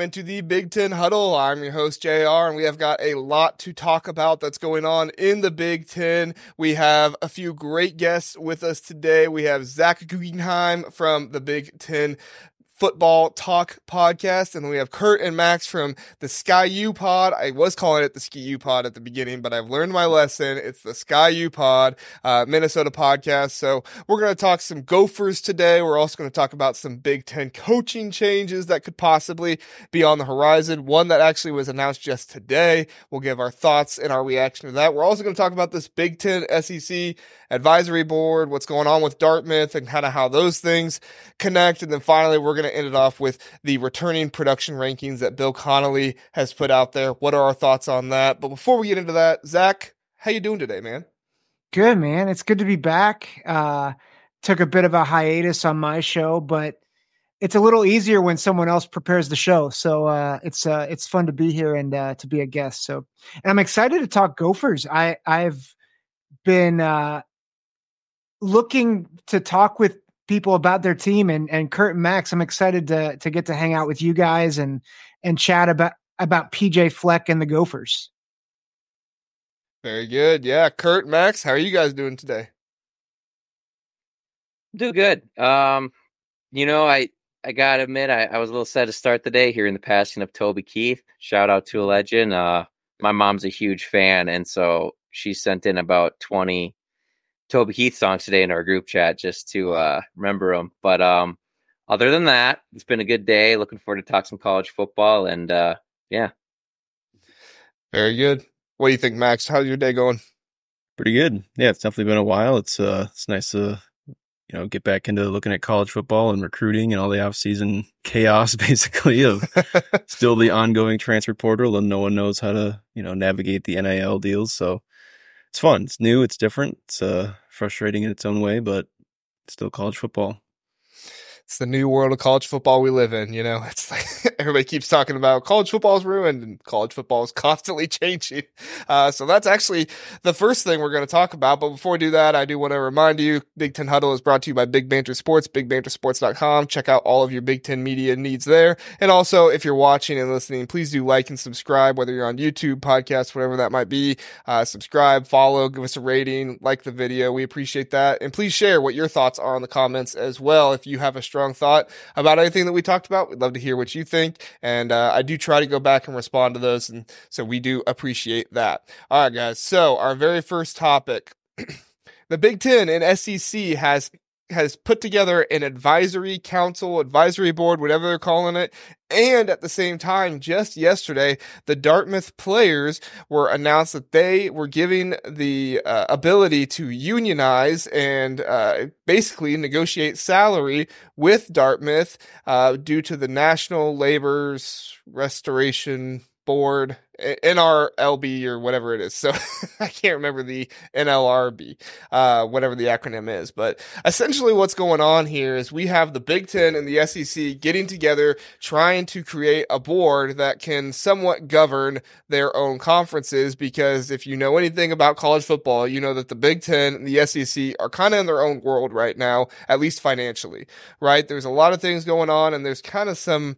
Welcome into the Big Ten Huddle. I'm your host, JR, and we have got a lot to talk about that's going on in the Big Ten. We have a few great guests with us today. We have Zach Guggenheim from the Big Ten football talk podcast. And then we have Curt and Max from the Sky U pod. I was calling it the Ski U pod at the beginning, but I've learned my lesson. It's the Sky U pod, uh, Minnesota podcast. So we're going to talk some Gophers today. We're also going to talk about some Big Ten coaching changes that could possibly be on the horizon. One that actually was announced just today. We'll give our thoughts and our reaction to that. We're also going to talk about this Big Ten SEC advisory board, what's going on with Dartmouth and kind of how those things connect. And then finally, we're going to end it off with the returning production rankings that Bill Connelly has put out there. What are our thoughts on that? But before we get into that, Zach, how you doing today, man? Good, man. It's good to be back. Uh, took a bit of a hiatus on my show, but it's a little easier when someone else prepares the show. So uh, it's uh, it's fun to be here and uh, to be a guest. So, and I'm excited to talk Gophers. I I've been uh, looking to talk with people about their team and and Curt and Max. I'm excited to to get to hang out with you guys and and chat about about PJ Fleck and the Gophers. Very good. Yeah, Curt, Max, how are you guys doing today? Do good. Um, you know, I I gotta admit, I, I was a little sad to start the day here in the passing of Toby Keith. Shout out to a legend. Uh, my mom's a huge fan, and so she sent in about twenty Toby Keith songs today in our group chat just to uh, remember them. But um, other than that, it's been a good day. Looking forward to talk some college football and uh, yeah. Very good. What do you think, Max? How's your day going? Pretty good. Yeah, it's definitely been a while. It's uh, it's nice to you know get back into looking at college football and recruiting and all the off season chaos, basically of still the ongoing transfer portal and no one knows how to you know navigate the NIL deals. So it's fun. It's new. It's different. It's uh, frustrating in its own way, but it's still college football it's the new world of college football we live in. You know, it's like everybody keeps talking about college football is ruined and college football is constantly changing. Uh, so that's actually the first thing we're going to talk about. But before we do that, I do want to remind you Big Ten Huddle is brought to you by Big Banter Sports, bigbantersports.com. Check out all of your Big Ten media needs there. And also, if you're watching and listening, please do like and subscribe, whether you're on YouTube, podcast, whatever that might be. Uh, subscribe, follow, give us a rating, like the video. We appreciate that. And please share what your thoughts are in the comments as well. If you have a strong strong thought about anything that we talked about. We'd love to hear what you think. And uh, I do try to go back and respond to those. And so we do appreciate that. All right, guys. So our very first topic. the Big Ten and SEC has has put together an advisory council, advisory board, whatever they're calling it. And at the same time, just yesterday, the Dartmouth players were announced that they were giving the uh, ability to unionize and uh, basically negotiate salary with Dartmouth uh, due to the National Labor's Restoration Board NRLB or whatever it is. So I can't remember the NLRB, uh, whatever the acronym is. But essentially, what's going on here is we have the Big Ten and the SEC getting together, trying to create a board that can somewhat govern their own conferences. Because if you know anything about college football, you know that the Big Ten and the SEC are kind of in their own world right now, at least financially, right? There's a lot of things going on, and there's kind of some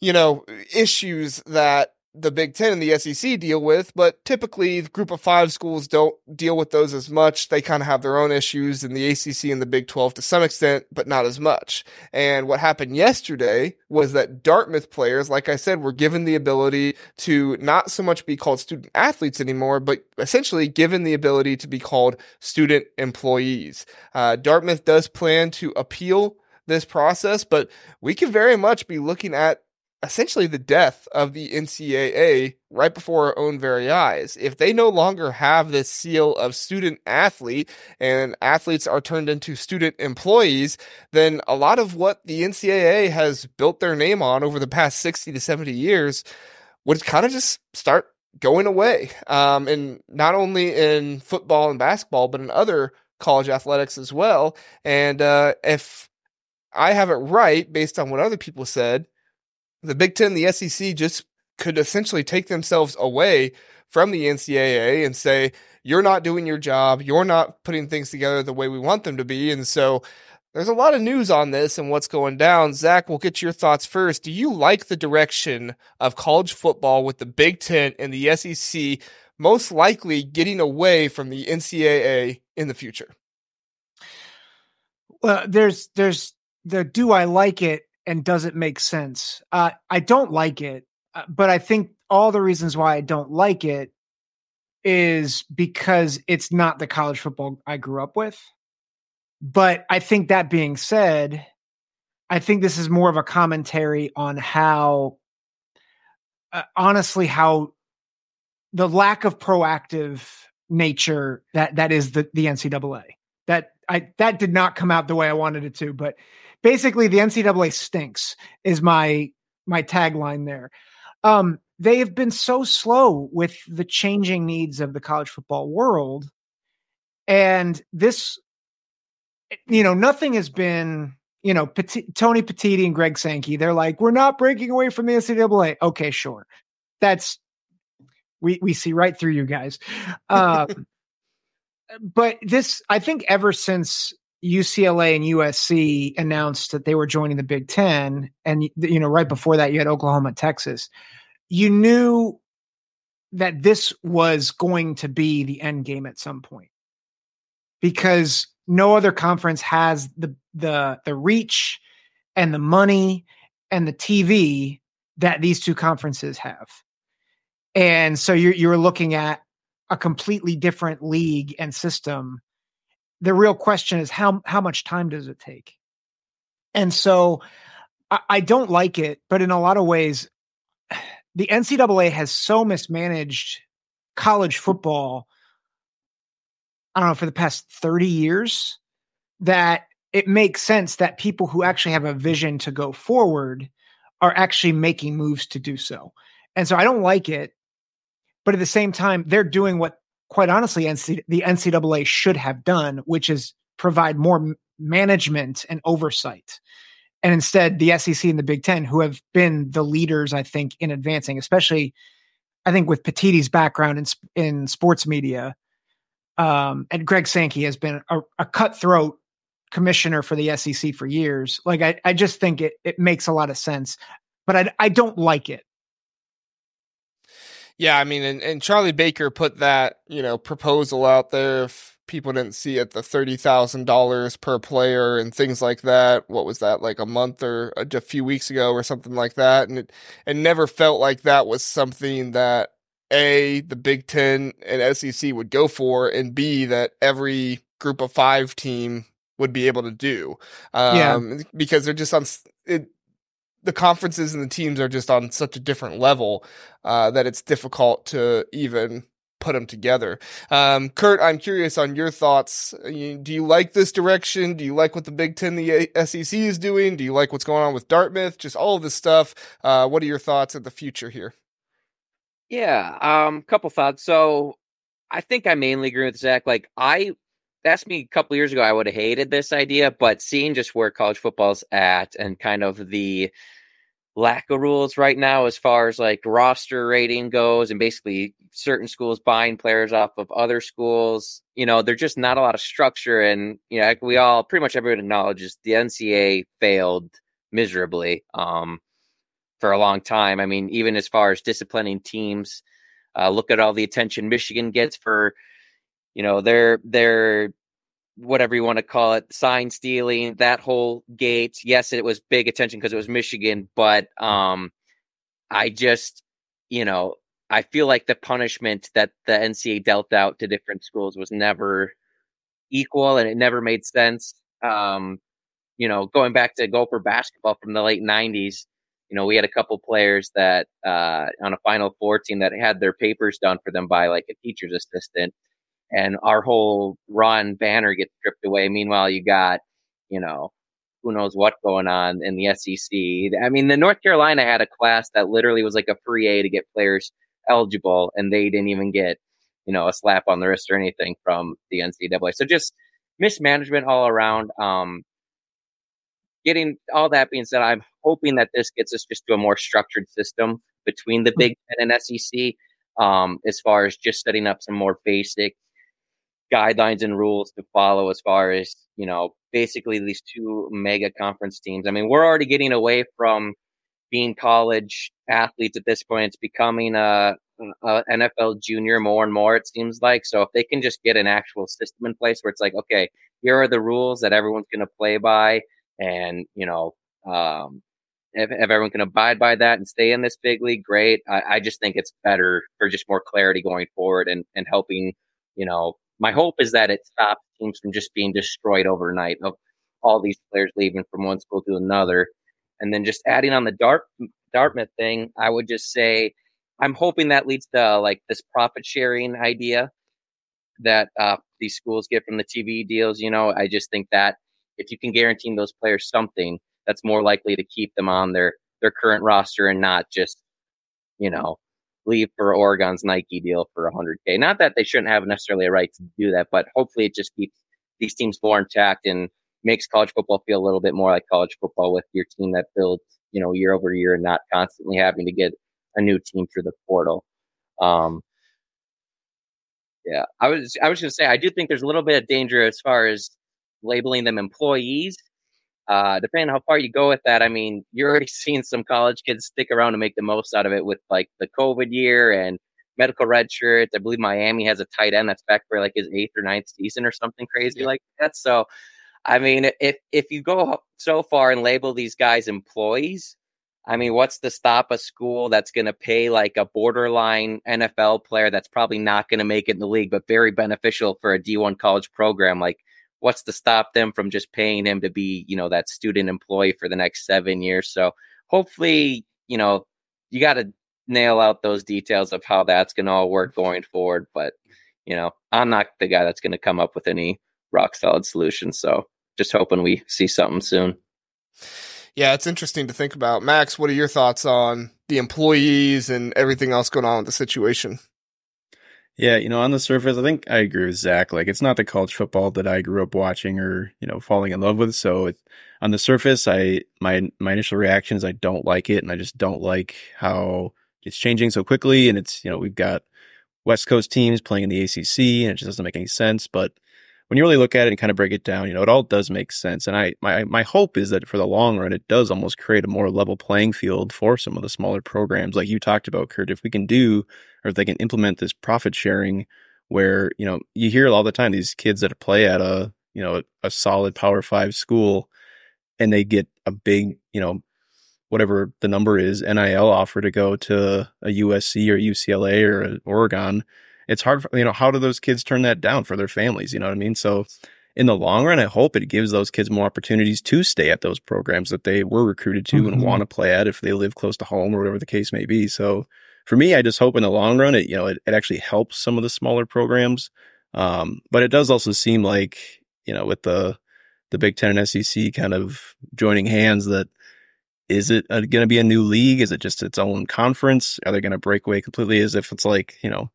you know, issues that the Big Ten and the SEC deal with, but typically the group of five schools don't deal with those as much. They kind of have their own issues in the ACC and the Big 12 to some extent, but not as much. And what happened yesterday was that Dartmouth players, like I said, were given the ability to not so much be called student athletes anymore, but essentially given the ability to be called student employees. Uh, Dartmouth does plan to appeal this process, but we could very much be looking at essentially the death of the NCAA right before our own very eyes. If they no longer have this seal of student athlete and athletes are turned into student employees, then a lot of what the NCAA has built their name on over the past 60 to 70 years would kind of just start going away. Um, and not only in football and basketball, but in other college athletics as well. And uh, if I have it right based on what other people said, the Big Ten, the SEC just could essentially take themselves away from the NCAA and say, you're not doing your job. You're not putting things together the way we want them to be. And so there's a lot of news on this and what's going down. Zach, we'll get your thoughts first. Do you like the direction of college football with the Big Ten and the SEC most likely getting away from the NCAA in the future? Well, there's there's the do I like it and does it make sense? Uh, I don't like it, uh, but I think all the reasons why I don't like it is because it's not the college football I grew up with. But I think that being said, I think this is more of a commentary on how, uh, honestly, how the lack of proactive nature that that is the the NCAA. That I that did not come out the way I wanted it to, but basically the NCAA stinks is my my tagline there. Um, they have been so slow with the changing needs of the college football world, and this you know, nothing has been, you know, Tony Petitti and Greg Sankey. They're like, we're not breaking away from the NCAA. Okay, sure. That's we we see right through you guys. Uh, but this, I think, ever since UCLA and USC announced that they were joining the Big Ten, and you know, right before that, you had Oklahoma, Texas. You knew that this was going to be the end game at some point because no other conference has the the the reach and the money and the TV that these two conferences have. And so you're you're looking at a completely different league and system. The real question is how how much time does it take? And so I, I don't like it, but in a lot of ways, the NCAA has so mismanaged college football I don't know, for the past 30 years that it makes sense that people who actually have a vision to go forward are actually making moves to do so. And so I don't like it. But at the same time, they're doing what, quite honestly, NC- the NCAA should have done, which is provide more management and oversight. And instead, the SEC and the Big Ten, who have been the leaders, I think, in advancing, especially, I think, with Petitti's background in, in sports media, um, and Greg Sankey has been a, a, cutthroat commissioner for the SEC for years. Like I, I just think it it makes a lot of sense, but I I don't like it. Yeah, I mean, and, and Charlie Baker put that you know proposal out there. If people didn't see it, the thirty thousand dollars per player and things like that. What was that like a month or a, a few weeks ago or something like that? And it it never felt like that was something that a, the Big Ten and SEC would go for, and B, that every group of five team would be able to do. Um, yeah. Because they're just on it, the conferences and the teams are just on such a different level uh, that it's difficult to even put them together. Um, Curt, I'm curious on your thoughts. Do you like this direction? Do you like what the Big Ten, the SEC is doing? Do you like what's going on with Dartmouth? Just all of this stuff. Uh, what are your thoughts of the future here? Yeah, um, couple thoughts. So I think I mainly agree with Zach. Like I asked me a couple years ago, I would have hated this idea, but seeing just where college football's at and kind of the lack of rules right now as far as like roster rating goes and basically certain schools buying players off of other schools you know there's just not a lot of structure and you know we all pretty much everyone acknowledges the ncaa failed miserably um for a long time. I mean, even as far as disciplining teams, uh, look at all the attention Michigan gets for, you know, their whatever you want to call it, sign stealing, that whole gate. Yes, it was big attention because it was Michigan, but um, I just, you know, I feel like the punishment that the NCAA dealt out to different schools was never equal, and it never made sense. Um, you know, going back to Gopher basketball from the late '90s, you know, we had a couple players that uh, on a Final Four team that had their papers done for them by like a teacher's assistant, and our whole run banner gets stripped away. Meanwhile, you got, you know, who knows what going on in the SEC. I mean, the North Carolina had a class that literally was like a free A to get players eligible, and they didn't even get, you know, a slap on the wrist or anything from the NCAA. So just mismanagement all around. Um, getting all that being said, I'm hoping that this gets us just to a more structured system between the hmm. Big Ten and SEC, um, as far as just setting up some more basic guidelines and rules to follow as far as you know basically these two mega conference teams. I mean, we're already getting away from being college athletes at this point. It's becoming a, a, NFL junior more and more, it seems like. So if they can just get an actual system in place where it's like, okay, here are the rules that everyone's going to play by, and you know, um, if, if everyone can abide by that and stay in this big league, great. I, I just think it's better for just more clarity going forward and and helping. You know, my hope is that it stops teams from just being destroyed overnight of all these players leaving from one school to another. And then just adding on the Dart Dartmouth thing, I would just say I'm hoping that leads to like this profit sharing idea that uh, these schools get from the TV deals. You know, I just think that if you can guarantee those players something, that's more likely to keep them on their their current roster and not just you know leave for Oregon's Nike deal for 100k. Not that they shouldn't have necessarily a right to do that, but hopefully it just keeps these teams more intact and makes college football feel a little bit more like college football with your team that builds, you know, year over year and not constantly having to get a new team through the portal. Um, yeah, I was I was going to say I do think there's a little bit of danger as far as labeling them employees. Uh, depending on how far you go with that, I mean, you're already seeing some college kids stick around to make the most out of it with like the COVID year and medical red shirts. I believe Miami has a tight end that's back for like his eighth or ninth season or something crazy yeah. like that. So, I mean, if if you go so far and label these guys employees, I mean, what's to stop a school that's going to pay like a borderline NFL player that's probably not going to make it in the league, but very beneficial for a D1 college program? Like, what's to stop them from just paying him to be, you know, that student employee for the next seven years? So hopefully, you know, you got to nail out those details of how that's going to all work going forward. But, you know, I'm not the guy that's going to come up with any rock solid solutions. So just hoping we see something soon yeah, it's interesting to think about. Max, what are your thoughts on the employees and everything else going on with the situation? Yeah, you know, on the surface, I think I agree with Zach. Like, it's not the college football that I grew up watching or you know falling in love with. So, it, on the surface, I my my initial reaction is I don't like it, and I just don't like how it's changing so quickly. And it's you know we've got West Coast teams playing in the ACC, and it just doesn't make any sense. But when you really look at it and kind of break it down, you know, it all does make sense. And I, my, my hope is that for the long run, it does almost create a more level playing field for some of the smaller programs, like you talked about, Curt. If we can do, or if they can implement this profit sharing, where you know you hear all the time these kids that play at a you know a, solid Power Five school, and they get a big you know whatever the number is NIL offer to go to a USC or UCLA or Oregon it's hard for, you know, how do those kids turn that down for their families? You know what I mean? So in the long run, I hope it gives those kids more opportunities to stay at those programs that they were recruited to mm-hmm. and want to play at if they live close to home or whatever the case may be. So for me, I just hope in the long run, it, you know, it, it actually helps some of the smaller programs. Um, but it does also seem like, you know, with the, the Big Ten and SEC kind of joining hands that is it going to be a new league? Is it just its own conference? Are they going to break away completely as if it's like, you know,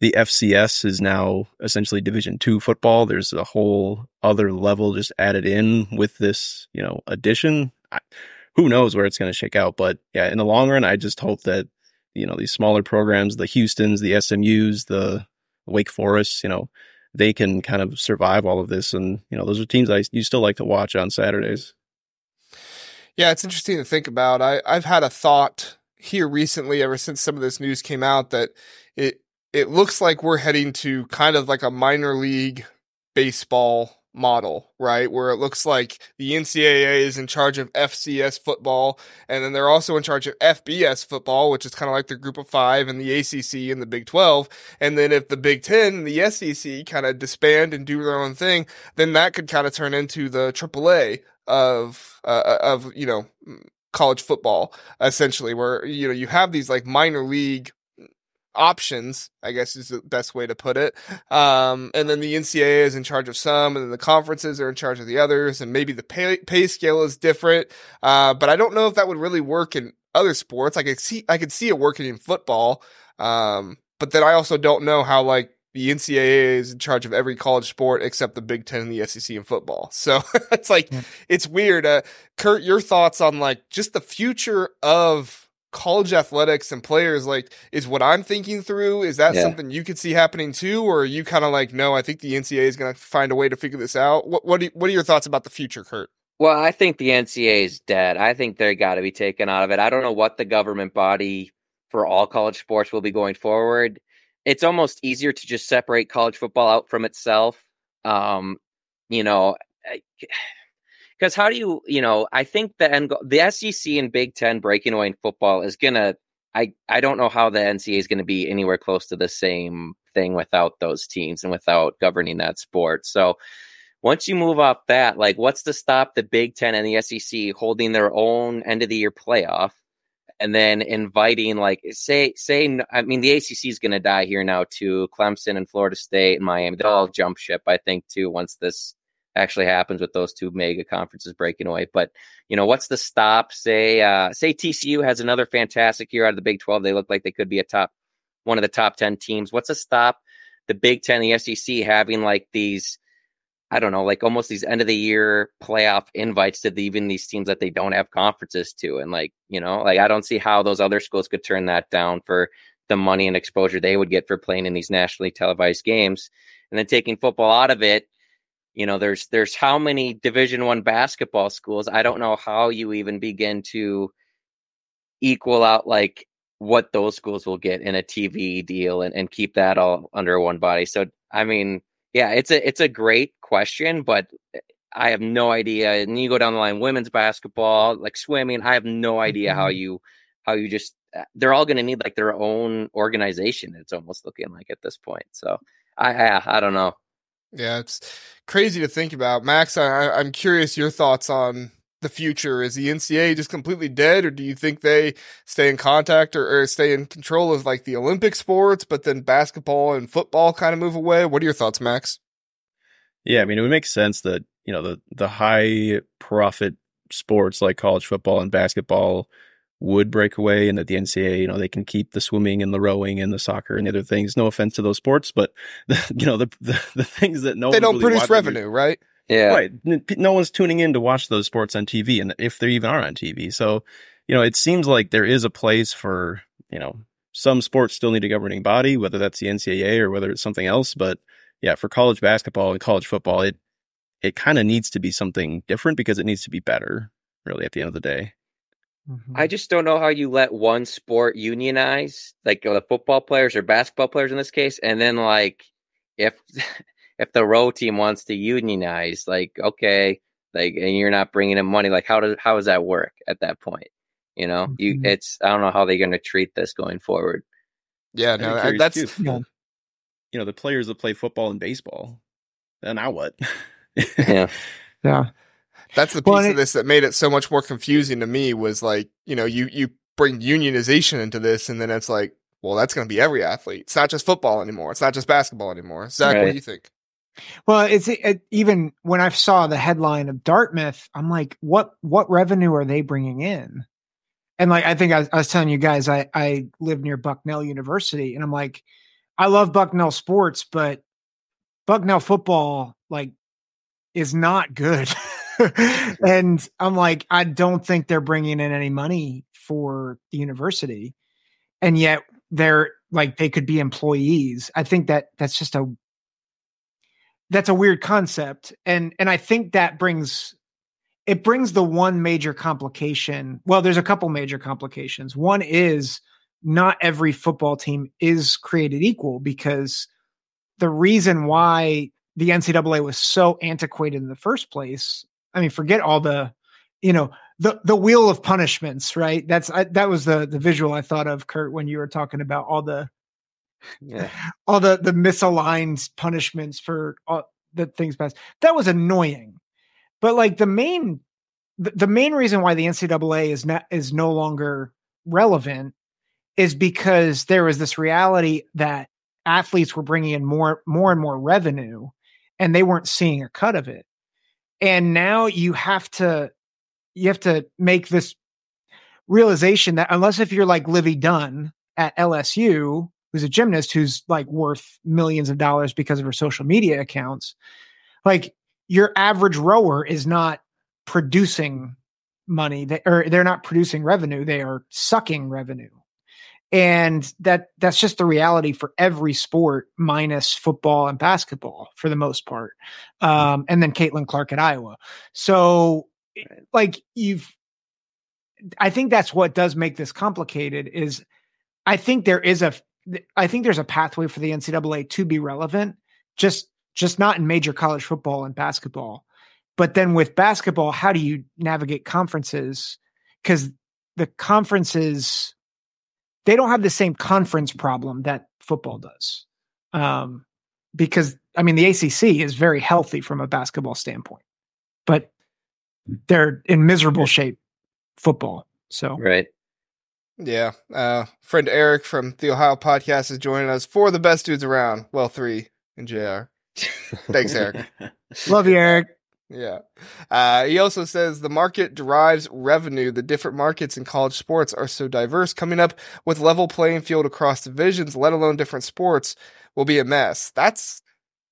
the FCS is now essentially Division two football. There's a whole other level just added in with this, you know, addition. I, who knows where it's going to shake out? But yeah, in the long run, I just hope that you know these smaller programs, the Houston's, the SMU's, the Wake Forests, you know, they can kind of survive all of this. And you know, those are teams I you still like to watch on Saturdays. Yeah, it's interesting to think about. I I've had a thought here recently, ever since some of this news came out, that it it looks like we're heading to kind of like a minor league baseball model, right? Where it looks like the NCAA is in charge of FCS football, and then they're also in charge of FBS football, which is kind of like the group of five and the ACC and the Big 12. And then if the Big 10 and the SEC kind of disband and do their own thing, then that could kind of turn into the AAA of, uh, of, you know, college football essentially where you know you have these like minor league options, I guess is the best way to put it. Um, and then the NCAA is in charge of some, and then the conferences are in charge of the others, and maybe the pay, pay scale is different. Uh, but I don't know if that would really work in other sports. I could see, I could see it working in football. Um, but then I also don't know how like the NCAA is in charge of every college sport except the Big Ten and the SEC in football. So it's like, yeah. it's weird. Uh, Curt, your thoughts on like just the future of college athletics and players like is what I'm thinking through. Is that Yeah. something you could see happening too, or are you kind of like, no, I think the NCAA is going to find a way to figure this out? What what, do you- what are your thoughts about the future, Curt? Well, I think the NCAA is dead. I think they got to be taken out of it. I don't know what the government body for all college sports will be going forward. It's almost easier to just separate college football out from itself. Um, you know, because how do you, you know, I think the end, the SEC and Big Ten breaking away in football is gonna. I I don't know how the NCAA is to be anywhere close to the same thing without those teams and without governing that sport. So once you move off that, like what's to stop the Big Ten and the SEC holding their own end of the year playoff and then inviting like say say I mean the ACC is going to die here now too. Clemson and Florida State and Miami they'll all jump ship I think too once this actually happens with those two mega conferences breaking away. But you know what's the stop? Say uh, say TCU has another fantastic year out of the Big Twelve. They look like they could be a top one of the top ten teams. What's a stop? The Big Ten, the SEC having like these I don't know, like almost these end of the year playoff invites to the, even these teams that they don't have conferences to. And like, you know, like I don't see how those other schools could turn that down for the money and exposure they would get for playing in these nationally televised games. And then taking football out of it, you know, there's there's how many division one basketball schools. I don't know how you even begin to equal out like what those schools will get in a TV deal and, and keep that all under one body. So I mean, yeah, it's a it's a great question, but I have no idea. And you go down the line, women's basketball, like swimming. I have no idea how Mhm. you how you just. uh, They're all going to need like their own organization. It's almost looking like at this point. So I I, I don't know. Yeah, it's crazy to think about. Max, I, I'm curious your thoughts on the future. Is the NCAA just completely dead, or do you think they stay in contact or, or stay in control of like the Olympic sports, but then basketball and football kind of move away? What are your thoughts, Max? Yeah, I mean, it would make sense that you know the the high profit sports like college football and basketball would break away, and that the NCAA, you know, they can keep the swimming and the rowing and the soccer and the other things. No offense to those sports, but the, you know the, the the things that no they don't really produce watching- revenue, right? Yeah, Right. No one's tuning in to watch those sports on TV, and if they even are on TV. So, you know, it seems like there is a place for, you know, some sports still need a governing body, whether that's the NCAA or whether it's something else. But yeah, for college basketball and college football, it it kind of needs to be something different because it needs to be better, really, at the end of the day. Mhm. I just don't know how you let one sport unionize, like the football players or basketball players in this case, and then like if if the row team wants to unionize, like okay, like and you're not bringing in money, like how does how does that work at that point? You know, you Mhm. it's I don't know how they're going to treat this going forward. Yeah, no, I- that's too. Yeah. you know, the players that play football and baseball. Then now what? Yeah, yeah. That's the Well, piece and of this that made it so much more confusing to me was like, you know, you you bring unionization into this, and then it's like, well, that's going to be every athlete. It's not just football anymore. It's not just basketball anymore. Zach, what do you think? Well, it's it, even when I saw the headline of Dartmouth, I'm like, what what revenue are they bringing in? And like, I think I, I was telling you guys, I I live near Bucknell University, and I'm like, I love Bucknell sports, but Bucknell football like is not good. and I'm like, I don't think they're bringing in any money for the university, and yet they're like they could be employees. I think that that's just a that's a weird concept. And and i think that brings it brings the one major complication well there's a couple major complications. One is not every football team is created equal because the reason why the ncaa was so antiquated in the first place i mean forget all the you know the the wheel of punishments right that's I, that was the the visual i thought of kurt when you were talking about all the yeah, all the the misaligned punishments for all the things past. That was annoying. But like the main the, the main reason why the NCAA is not is no longer relevant is because there was this reality that athletes were bringing in more more and more revenue and they weren't seeing a cut of it. And now you have to you have to make this realization that unless if you're like Livvy Dunne at LSU, who's a gymnast who's like worth millions of dollars because of her social media accounts, like your average rower is not producing money they, or they're not producing revenue they are sucking revenue and that that's just the reality for every sport minus football and basketball for the most part um, and then caitlin clark at iowa. So like you've i think that's what does make this complicated is i think there is a i think there's a pathway for the ncaa to be relevant just just not in major college football and basketball. But then with basketball how do you navigate conferences? Because the conferences they don't have the same conference problem that football does. Um, because I mean, the ACC is very healthy from a basketball standpoint, but they're in miserable shape football. So, right. Yeah. Uh, friend Eric from the Ohio podcast is joining us for the best dudes around. Well, three in JR. Thanks, Eric. Love you, Eric. Yeah. Uh, he also says the market derives revenue. The different markets in college sports are so diverse. Coming up with level playing field across divisions, let alone different sports, will be a mess. That's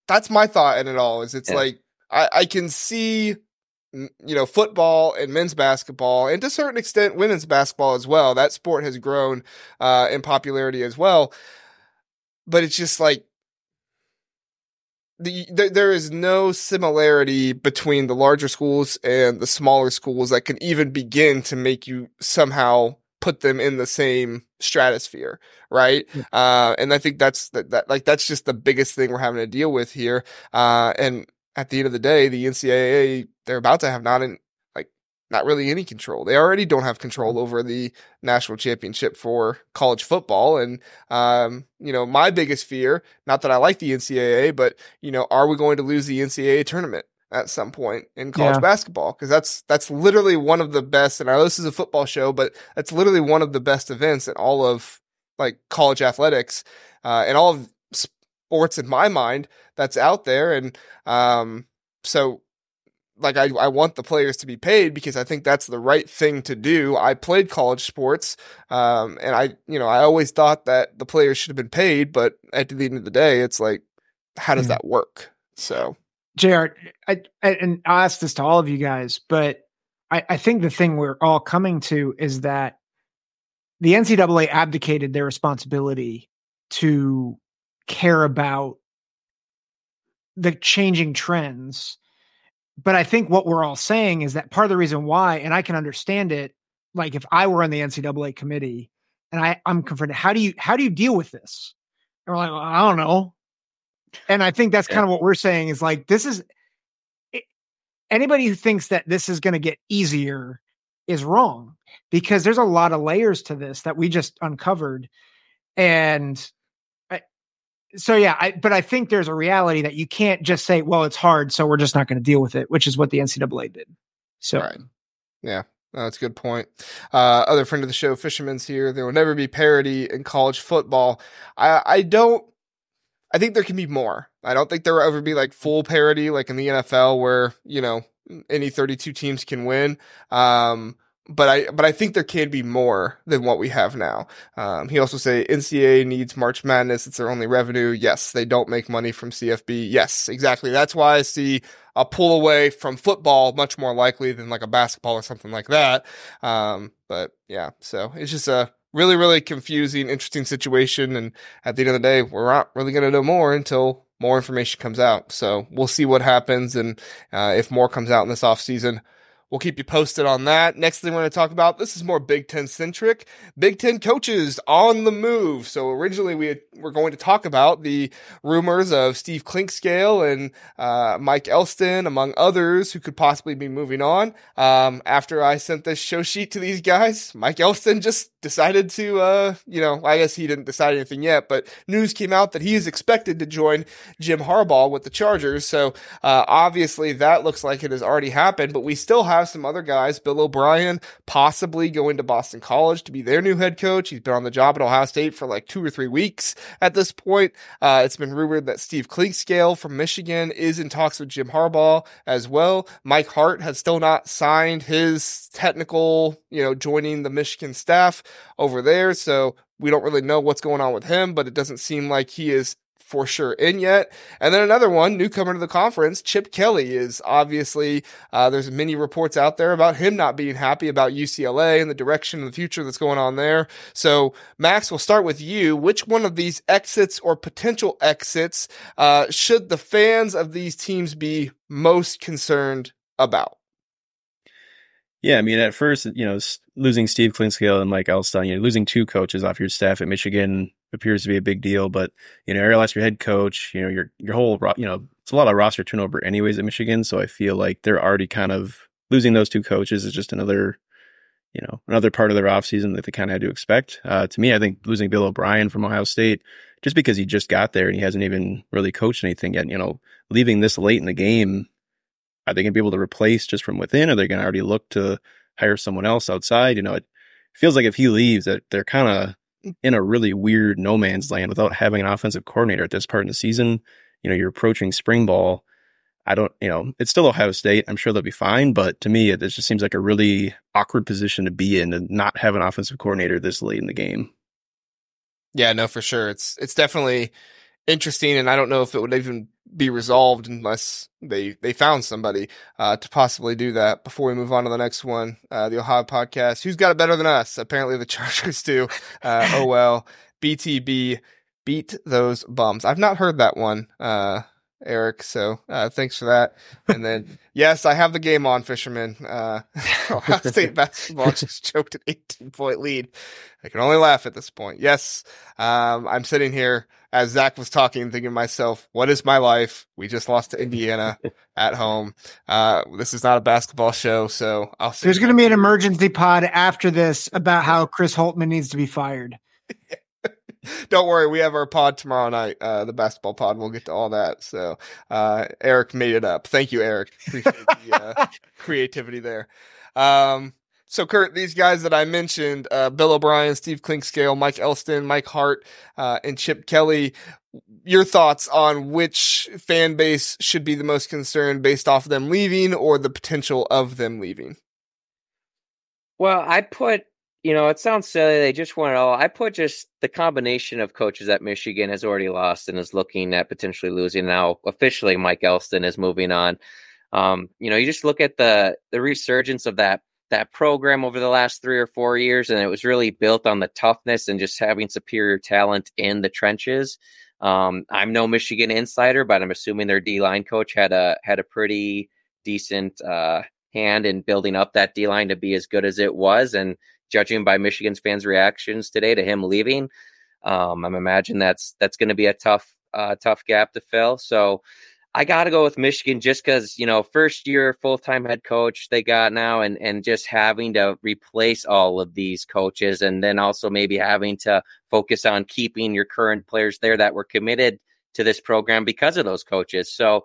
that's my thought in it all. Is it's yeah. like I, I can see you know football and men's basketball and to a certain extent women's basketball as well that sport has grown uh, in popularity as well but it's just like the, the, there is no similarity between the larger schools and the smaller schools that can even begin to make you somehow put them in the same stratosphere, right? Yeah. Uh, and I think that's that, that like that's just the biggest thing we're having to deal with here. Uh, and at the end of the day, the NCAA they're about to have not an not really any control. They already don't have control mm-hmm. over the national championship for college football. And, um, you know, my biggest fear, not that I like the NCAA, but, you know, are we going to lose the NCAA tournament? At some point in college yeah. basketball, because that's that's literally one of the best. And I know this is a football show, but that's literally one of the best events in all of like college athletics uh, and all of sports in my mind that's out there. And um, so like I, I want the players to be paid because I think that's the right thing to do. I played college sports, um, and I, you know, I always thought that the players should have been paid, but at the end of the day, it's like, how does mm that work? So, Jr. I, I, and I'll ask this to all of you guys, but I, I think the thing we're all coming to is that the NCAA abdicated their responsibility to care about the changing trends but I think what we're all saying is that part of the reason why, and I can understand it, like if I were on the NCAA committee and I, I'm confronted, how do you how do you deal with this? And we're like, well, I don't know. And I think that's yeah. kind of what we're saying is like this is it, anybody who thinks that this is going to get easier is wrong because there's a lot of layers to this that we just uncovered. And so yeah, I, but I think there's a reality that you can't just say, well, it's hard, so we're just not going to deal with it, which is what the NCAA did. So, right. yeah, that's a good point. Uh, other friend of the show, Fisherman's here. There will never be parity in college football. I, I don't. I think there can be more. I don't think there will ever be like full parity, like in the NFL, where you know any 32 teams can win. Um, but I but I think there can be more than what we have now. Um, he also say NCAA needs March Madness; it's their only revenue. Yes, they don't make money from CFB. Yes, exactly. That's why I see a pull away from football much more likely than like a basketball or something like that. Um, but yeah, so it's just a really really confusing, interesting situation. And at the end of the day, we're not really going to know more until more information comes out. So we'll see what happens, and uh, if more comes out in this off season We'll keep you posted on that. Next thing we're going to talk about, this is more Big Ten centric. Big Ten coaches on the move. So originally we had, were going to talk about the rumors of Steve Clinkscale and uh, Mike Elston, among others, who could possibly be moving on. Um, after I sent this show sheet to these guys, Mike Elston just decided to, uh, you know, I guess he didn't decide anything yet, but news came out that he is expected to join Jim Harbaugh with the Chargers. So uh, obviously that looks like it has already happened, but we still have have some other guys. Bill O'Brien possibly going to Boston College to be their new head coach. He's been on the job at Ohio State for like two or three weeks at this point. Uh, it's been rumored that Steve Clinkscale from Michigan is in talks with Jim Harbaugh as well. Mike Hart has still not signed his technical, you know, joining the Michigan staff over there. So we don't really know what's going on with him, but it doesn't seem like he is for sure in yet. And then another one, newcomer to the conference, Chip Kelly is obviously, uh, there's many reports out there about him not being happy about UCLA and the direction of the future that's going on there. So Max, we'll start with you. Which one of these exits or potential exits, uh, should the fans of these teams be most concerned about? Yeah, I mean, at first, you know, losing Steve Clinkscale and Mike Elston, you know, losing two coaches off your staff at Michigan appears to be a big deal. But you know, last your head coach. You know, your your whole, you know, it's a lot of roster turnover anyways at Michigan. So I feel like they're already kind of losing those two coaches is just another, you know, another part of their offseason that they kind of had to expect. Uh, to me, I think losing Bill O'Brien from Ohio State, just because he just got there and he hasn't even really coached anything yet, you know, leaving this late in the game are they going to be able to replace just from within? Are they going to already look to hire someone else outside? You know, it feels like if he leaves, that they're kind of in a really weird no man's land without having an offensive coordinator at this part in the season. You know, you're approaching spring ball. I don't, you know, it's still Ohio State. I'm sure they'll be fine, but to me, it, it just seems like a really awkward position to be in and not have an offensive coordinator this late in the game. Yeah, no, for sure. It's it's definitely interesting, and I don't know if it would even be resolved unless they they found somebody uh, to possibly do that. Before we move on to the next one, uh, the Ohio podcast. Who's got it better than us? Apparently, the Chargers do. Uh, oh well, BTB beat those bums. I've not heard that one. Uh, Eric. So uh, thanks for that. And then, yes, I have the game on, Fisherman. Uh, Ohio State basketball just choked an 18 point lead. I can only laugh at this point. Yes, um, I'm sitting here as Zach was talking, thinking to myself, what is my life? We just lost to Indiana at home. Uh, this is not a basketball show, so I'll There's going to be an emergency pod after this about how Chris Holtmann needs to be fired. don't worry, we have our pod tomorrow night, uh, the basketball pod. We'll get to all that. So, uh, Eric made it up. Thank you, Eric. Appreciate the uh, creativity there. Um, so, Curt, these guys that I mentioned, uh, Bill O'Brien, Steve Clinkscale, Mike Elston, Mike Hart, uh, and Chip Kelly, your thoughts on which fan base should be the most concerned based off of them leaving or the potential of them leaving? Well, I put you know, it sounds silly. They just want it all. I put just the combination of coaches that Michigan has already lost and is looking at potentially losing. Now, officially, Mike Elston is moving on. Um, you know, you just look at the the resurgence of that that program over the last three or four years, and it was really built on the toughness and just having superior talent in the trenches. Um, I'm no Michigan insider, but I'm assuming their D line coach had a had a pretty decent uh, hand in building up that D line to be as good as it was, and judging by Michigan's fans' reactions today to him leaving, um, I'm imagining that's that's going to be a tough uh, tough gap to fill. So I got to go with Michigan just because you know first year full time head coach they got now, and and just having to replace all of these coaches, and then also maybe having to focus on keeping your current players there that were committed to this program because of those coaches. So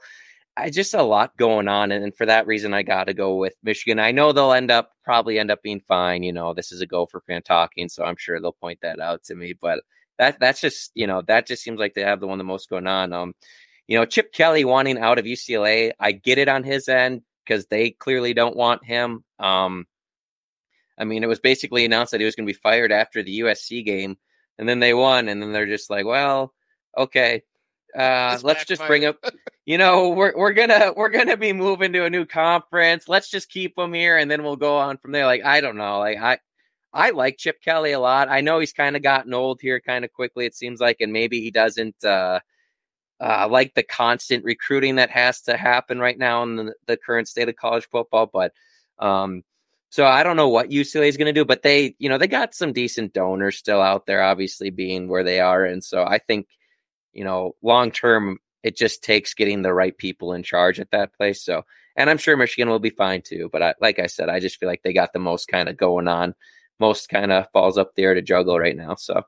I just a lot going on, and for that reason, I got to go with Michigan. I know they'll end up probably end up being fine. You know, this is a Gopher fan talking, so I'm sure they'll point that out to me. But that that's just you know that just seems like they have the one the most going on. Um, you know, Chip Kelly wanting out of UCLA, I get it on his end because they clearly don't want him. Um, I mean, it was basically announced that he was going to be fired after the USC game, and then they won, and then they're just like, well, okay, uh, let's just bring up, you know, we're we're gonna we're gonna be moving to a new conference. Let's just keep him here, and then we'll go on from there. Like I don't know, like I I like Chip Kelly a lot. I know he's kind of gotten old here, kind of quickly. It seems like, and maybe he doesn't uh, uh, like the constant recruiting that has to happen right now in the, the current state of college football. But um, so I don't know what UCLA is going to do, but they, you know, they got some decent donors still out there, obviously being where they are, and so I think you know, long term, it just takes getting the right people in charge at that place. So, and I'm sure Michigan will be fine too. But I, like I said, I just feel like they got the most kind of going on, most kind of falls up there to juggle right now. So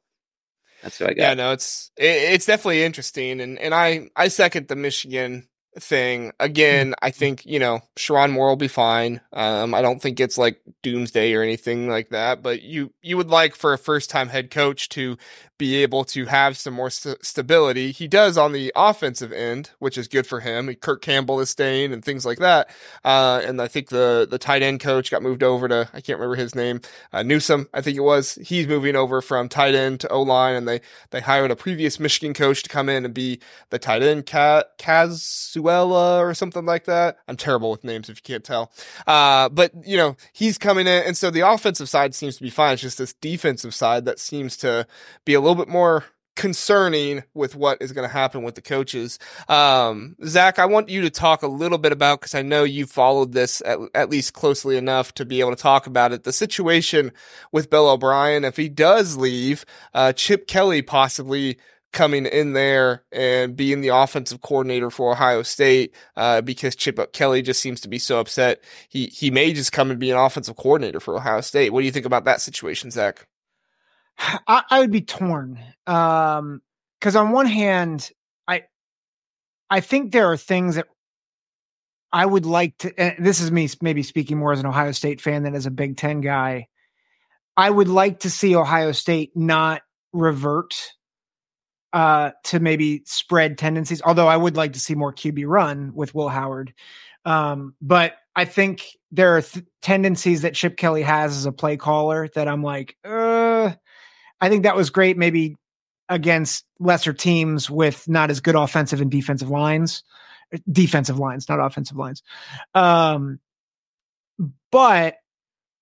that's what I got. Yeah, no, it's it, it's definitely interesting, and and I I second the Michigan thing. Again, I think, you know, Sherrone Moore will be fine. Um, I don't think it's like doomsday or anything like that, but you, you would like for a first time head coach to be able to have some more st- stability. He does on the offensive end, which is good for him. Kirk Campbell is staying and things like that. Uh, and I think the the tight end coach got moved over to I can't remember his name, uh, Newsome, I think it was. He's moving over from tight end to O line, and they they hired a previous Michigan coach to come in and be the tight end, Casula or something like that. I'm terrible with names if you can't tell. Uh, but you know he's coming in, and so the offensive side seems to be fine. It's just this defensive side that seems to be a little bit more concerning with what is going to happen with the coaches. Um, Zach, I want you to talk a little bit about, cause I know you followed this at, at, least closely enough to be able to talk about it. The situation with Bill O'Brien, if he does leave, uh, Chip Kelly possibly coming in there and being the offensive coordinator for Ohio State, uh, because Chip Kelly just seems to be so upset. He, he may just come and be an offensive coordinator for Ohio State. What do you think about that situation, Zach? I, I would be torn. Um, because on one hand, I I think there are things that I would like to. this is me maybe speaking more as an Ohio State fan than as a Big Ten guy. I would like to see Ohio State not revert uh, to maybe spread tendencies. Although I would like to see more QB run with Will Howard. Um, but I think there are th- tendencies that Chip Kelly has as a play caller that I'm like, uh, I think that was great, maybe against lesser teams with not as good offensive and defensive lines, defensive lines, not offensive lines. Um, but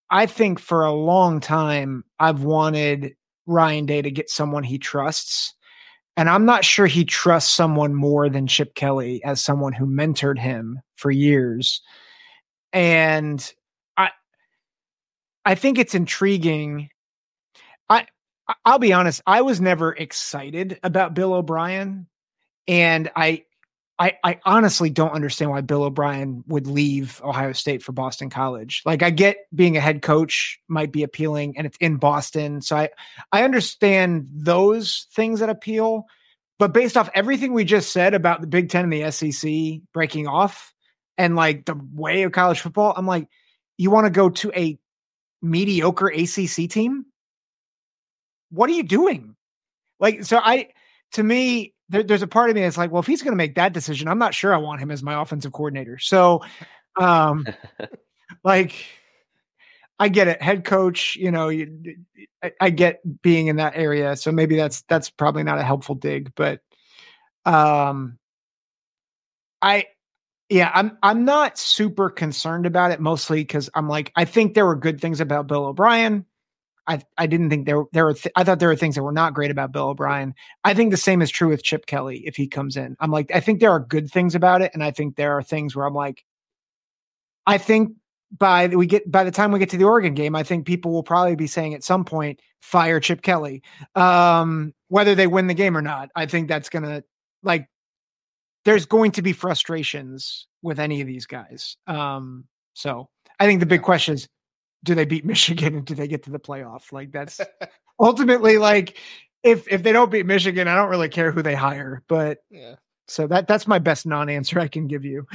I think for a long time, I've wanted Ryan Day to get someone he trusts. And I'm not sure he trusts someone more than Chip Kelly as someone who mentored him for years. And I I think it's intriguing. I'll be honest, I was never excited about Bill O'Brien. And I I, I honestly don't understand why Bill O'Brien would leave Ohio State for Boston College. Like I get being a head coach might be appealing and it's in Boston. So I I understand those things that appeal. But based off everything we just said about the Big Ten and the SEC breaking off and like the way of college football, I'm like, you want to go to a mediocre ACC team? What are you doing? Like, so I, to me, there, there's a part of me that's like, well, if he's going to make that decision, I'm not sure I want him as my offensive coordinator. So, um, like, I get it, head coach. You know, you, I, I get being in that area, so maybe that's that's probably not a helpful dig, but, um, I, yeah, I'm I'm not super concerned about it, mostly because I'm like, I think there were good things about Bill O'Brien. I I didn't think there there were th- I thought there were things that were not great about Bill O'Brien. I think the same is true with Chip Kelly if he comes in. I'm like I think there are good things about it, and I think there are things where I'm like, I think by we get by the time we get to the Oregon game, I think people will probably be saying at some point fire Chip Kelly, um, whether they win the game or not. I think that's gonna like there's going to be frustrations with any of these guys. Um, so I think the big question is do they beat Michigan and do they get to the playoff? Like that's ultimately like if if they don't beat Michigan, I don't really care who they hire. But yeah. So that that's my best non-answer I can give you.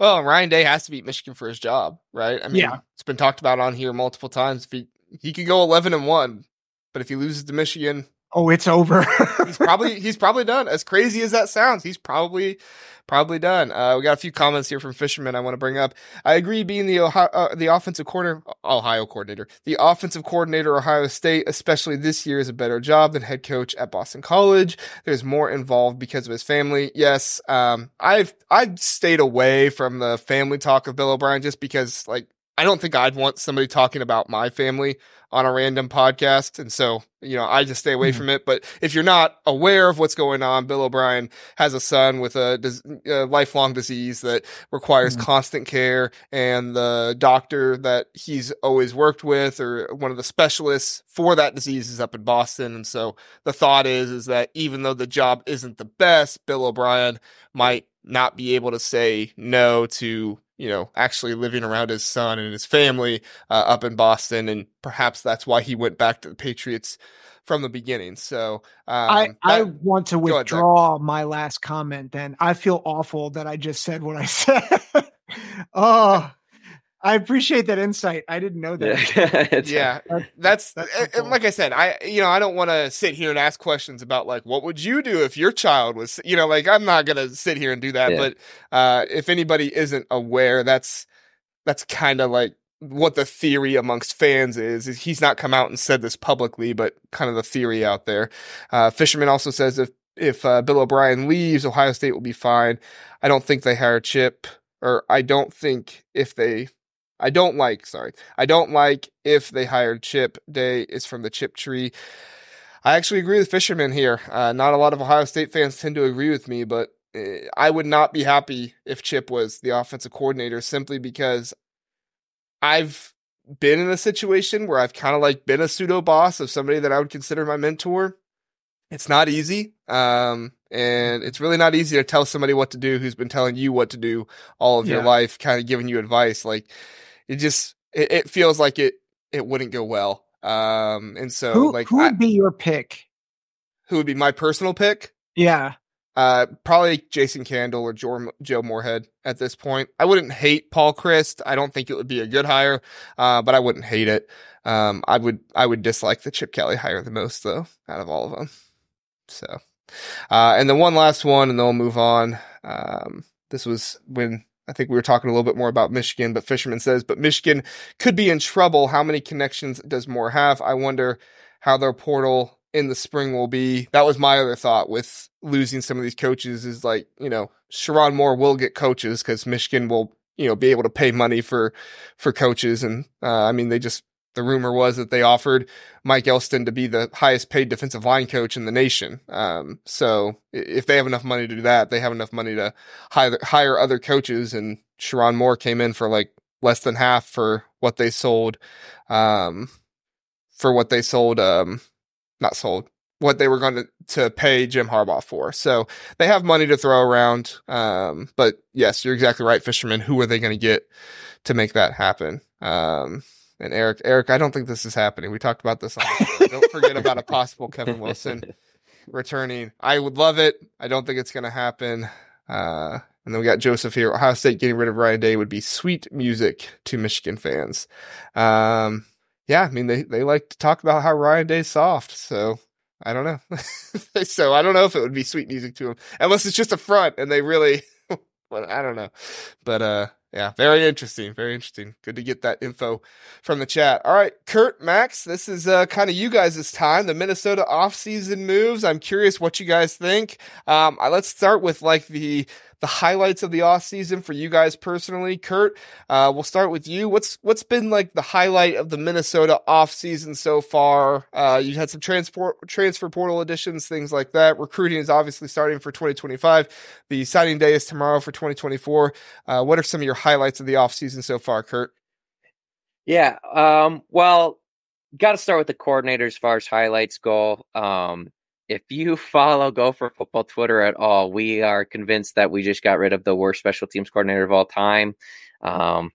Well, Ryan Day has to beat Michigan for his job, right? I mean, yeah. it's been talked about on here multiple times. If he he could go eleven and one, but if he loses to Michigan, oh, it's over. he's probably he's probably done. As crazy as that sounds, he's probably probably done. Uh, we got a few comments here from Fisherman I want to bring up. I agree, being the Ohio, uh, the offensive coordinator, Ohio coordinator, the offensive coordinator Ohio State, especially this year, is a better job than head coach at Boston College. There's more involved because of his family. Yes, um, I've I've stayed away from the family talk of Bill O'Brien just because, like, I don't think I'd want somebody talking about my family on a random podcast. And so, you know, I just stay away mm-hmm. from it. But if you're not aware of what's going on, Bill O'Brien has a son with a, a lifelong disease that requires mm-hmm. constant care. And the doctor that he's always worked with or one of the specialists for that disease is up in Boston. And so the thought is, is that even though the job isn't the best, Bill O'Brien might not be able to say no to you know, actually living around his son and his family uh, up in Boston, and perhaps that's why he went back to the Patriots from the beginning. So um, I I want to withdraw ahead, my last comment. Then I feel awful that I just said what I said. oh, I appreciate that insight. I didn't know that. yeah, that's, that's cool. like I said. I you know I don't want to sit here and ask questions about like what would you do if your child was you know like I'm not gonna sit here and do that. Yeah. But uh, if anybody isn't aware, that's that's kind of like what the theory amongst fans is, is he's not come out and said this publicly, but kind of the theory out there. Uh, Fisherman also says if if uh, Bill O'Brien leaves, Ohio State will be fine. I don't think they hire Chip, or I don't think if they, I don't like, sorry, I don't like if they hired Chip. Day is from the Chip tree. I actually agree with Fisherman here. Uh, not a lot of Ohio State fans tend to agree with me, but eh, I would not be happy if Chip was the offensive coordinator simply because I've been in a situation where I've kind of like been a pseudo boss of somebody that I would consider my mentor. It's not easy. Um, and it's really not easy to tell somebody what to do who's been telling you what to do all of yeah. your life, kind of giving you advice. Like it just, it, it, feels like it, it wouldn't go well. Um, and so who, like, who would I, be your pick? Who would be my personal pick? Yeah. Uh, probably Jason Candle or Joe, Joe Moorhead at this point. I wouldn't hate Paul Chryst. I don't think it would be a good hire, uh, but I wouldn't hate it. Um, I would I would dislike the Chip Kelly hire the most though, out of all of them. So, uh, and then one last one, and then we'll move on. Um, this was when I think we were talking a little bit more about Michigan, but Fisherman says, but Michigan could be in trouble. How many connections does Moore have? I wonder how their portal in the spring will be. That was my other thought with losing some of these coaches is like, you know, Sherrone Moore will get coaches because Michigan will, you know, be able to pay money for, for coaches. And, uh, I mean, they just, the rumor was that they offered Mike Elston to be the highest paid defensive line coach in the nation. Um, so if they have enough money to do that, they have enough money to hire, hire other coaches. And Sherrone Moore came in for like less than half for what they sold, um, for what they sold, um, not sold what they were going to, to pay Jim Harbaugh for. So they have money to throw around. Um, but yes, you're exactly right, Fisherman. Who are they going to get to make that happen? Um, and Eric, Eric, I don't think this is happening. We talked about this. On don't forget about a possible Kevin Wilson returning. I would love it. I don't think it's going to happen. Uh, and then we got Joseph here. Ohio State getting rid of Ryan Day would be sweet music to Michigan fans. Um, yeah, I mean they they like to talk about how Ryan Day's soft, so I don't know. so I don't know if it would be sweet music to him, unless it's just a front and they really. I don't know, but uh, yeah, very interesting. Very interesting. Good to get that info from the chat. All right, Curt, Max, this is uh, kind of you guys' time. The Minnesota offseason moves. I'm curious what you guys think. Um, let's start with like the the highlights of the off season for you guys personally. Curt, uh, we'll start with you. What's what's been like the highlight of the Minnesota off season so far? Uh, you had some transport transfer portal additions, things like that. Recruiting is obviously starting for 2025. The signing day is tomorrow for 2024. Uh, what are some of your highlights of the off season so far, Curt? Yeah. Um, well, got to start with the coordinator as far as highlights go. Um, if you follow Gopher Football Twitter at all, we are convinced that we just got rid of the worst special teams coordinator of all time. Um,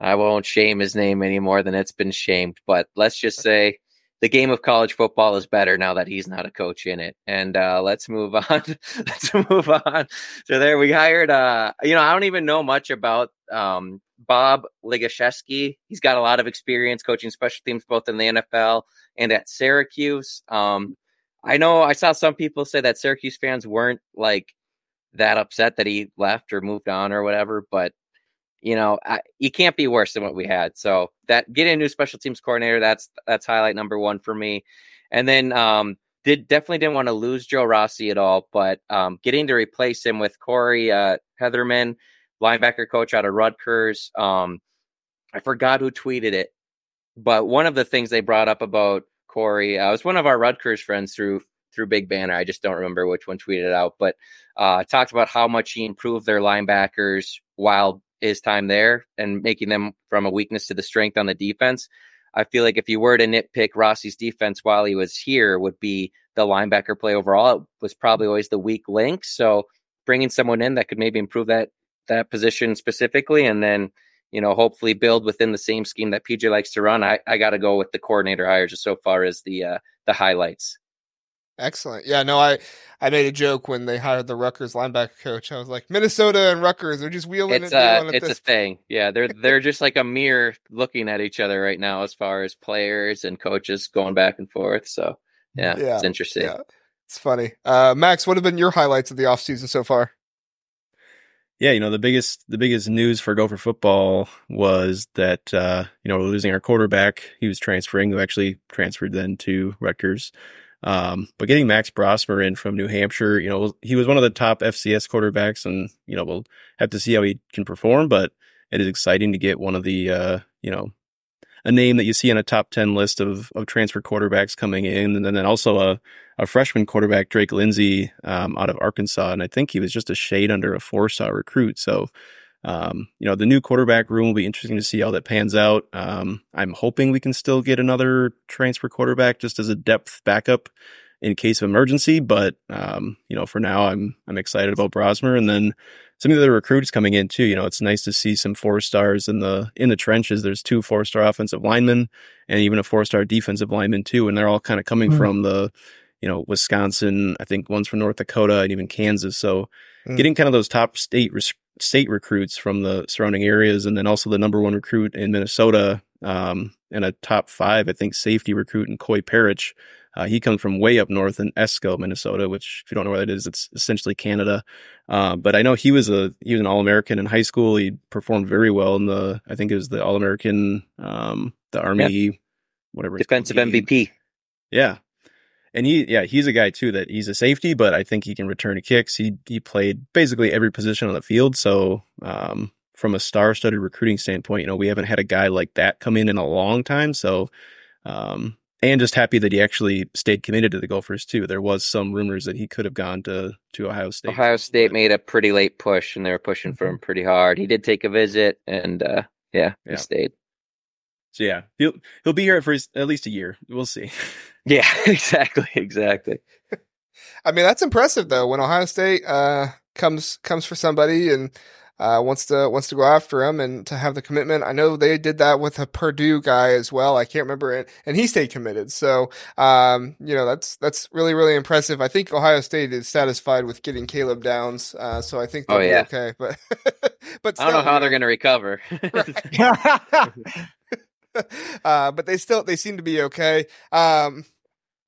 I won't shame his name any more than it's been shamed, but let's just say the game of college football is better now that he's not a coach in it. And uh, let's move on. let's move on. So there, we hired. Uh, you know, I don't even know much about um, Bob Ligashesky. He's got a lot of experience coaching special teams both in the NFL and at Syracuse. Um, I know I saw some people say that Syracuse fans weren't like that upset that he left or moved on or whatever, but you know, I, can't be worse than what we had. So that getting a new special teams coordinator, that's that's highlight number one for me. And then um, did definitely didn't want to lose Joe Rossi at all, but um, getting to replace him with Corey uh, Hetherman, linebacker coach out of Rutgers. Um, I forgot who tweeted it, but one of the things they brought up about Corey. Uh, it was one of our Rutgers friends through through Big Banter. I just don't remember which one tweeted out, but uh, talked about how much he improved their linebackers while his time there and making them from a weakness to the strength on the defense. I feel like if you were to nitpick Rossi's defense while he was here, would be the linebacker play overall. It was probably always the weak link. So bringing someone in that could maybe improve that that position specifically, and then you know, hopefully build within the same scheme that PJ likes to run. I, I got to go with the coordinator hires just so far as the uh, the highlights. Excellent. Yeah, no, I I made a joke when they hired the Rutgers linebacker coach. I was like, Minnesota and Rutgers are just wheeling it's and uh, dealing. it's a thing. Yeah, they're they're just like a mirror looking at each other right now as far as players and coaches going back and forth. So yeah, Yeah, it's interesting. yeah, it's funny. Uh, Max, what have been your highlights of the offseason so far? Yeah, you know, the biggest the biggest news for Gopher football was that uh, you know, we're losing our quarterback. He was transferring, who actually transferred then to Rutgers. Um, but getting Max Brosmer in from New Hampshire, you know, he was one of the top FCS quarterbacks, and you know, we'll have to see how he can perform. But it is exciting to get one of the, uh, you know, a name that you see on a top ten list of of transfer quarterbacks coming in, and then also a a freshman quarterback, Drake Lindsey, um, out of Arkansas, and I think he was just a shade under a four star recruit. So. Um, you know, the new quarterback room will be interesting to see how that pans out. Um, I'm hoping we can still get another transfer quarterback just as a depth backup in case of emergency. But um, you know, for now, I'm I'm excited about Brosmer, and then some of the other recruits coming in too. You know, it's nice to see some four stars in the in the trenches. There's two four star offensive linemen and even a four star defensive lineman too, and they're all kind of coming Mm. from the you know Wisconsin. I think one's from North Dakota and even Kansas. So Mm. getting kind of those top state res- state recruits from the surrounding areas, and then also the number one recruit in Minnesota, um, and a top five, I think, safety recruit in Koi Perich. Uh, he comes from way up north in Esko, Minnesota, which if you don't know where that is, it's essentially Canada. Uh, but I know he was a he was an All American in high school. He performed very well in the I think it was the All American, um, the Army, whatever Defensive. MVP. Yeah. And he, yeah, he's a guy too that he's a safety, but I think he can return to kicks. He he played basically every position on the field. So, um, from a star-studded recruiting standpoint, you know, we haven't had a guy like that come in in a long time. So, um, and just happy that he actually stayed committed to the Gophers too. There was some rumors that he could have gone to to Ohio State. Ohio State made a pretty late push, and they were pushing for him pretty hard. He did take a visit, and uh, yeah, Yeah. he stayed. So yeah, he'll he'll be here for his- at least a year. We'll see. Yeah, exactly, exactly. I mean, that's impressive though. When Ohio State uh, comes comes for somebody and uh, wants to wants to go after him and to have the commitment. I know they did that with a Purdue guy as well. I can't remember it, and he stayed committed. So, um, you know, that's that's really really impressive. I think Ohio State is satisfied with getting Caleb Downs, uh, so I think they'll Oh, be okay. But but I don't know still, how they're going to recover. Uh, but they still they seem to be okay. Um,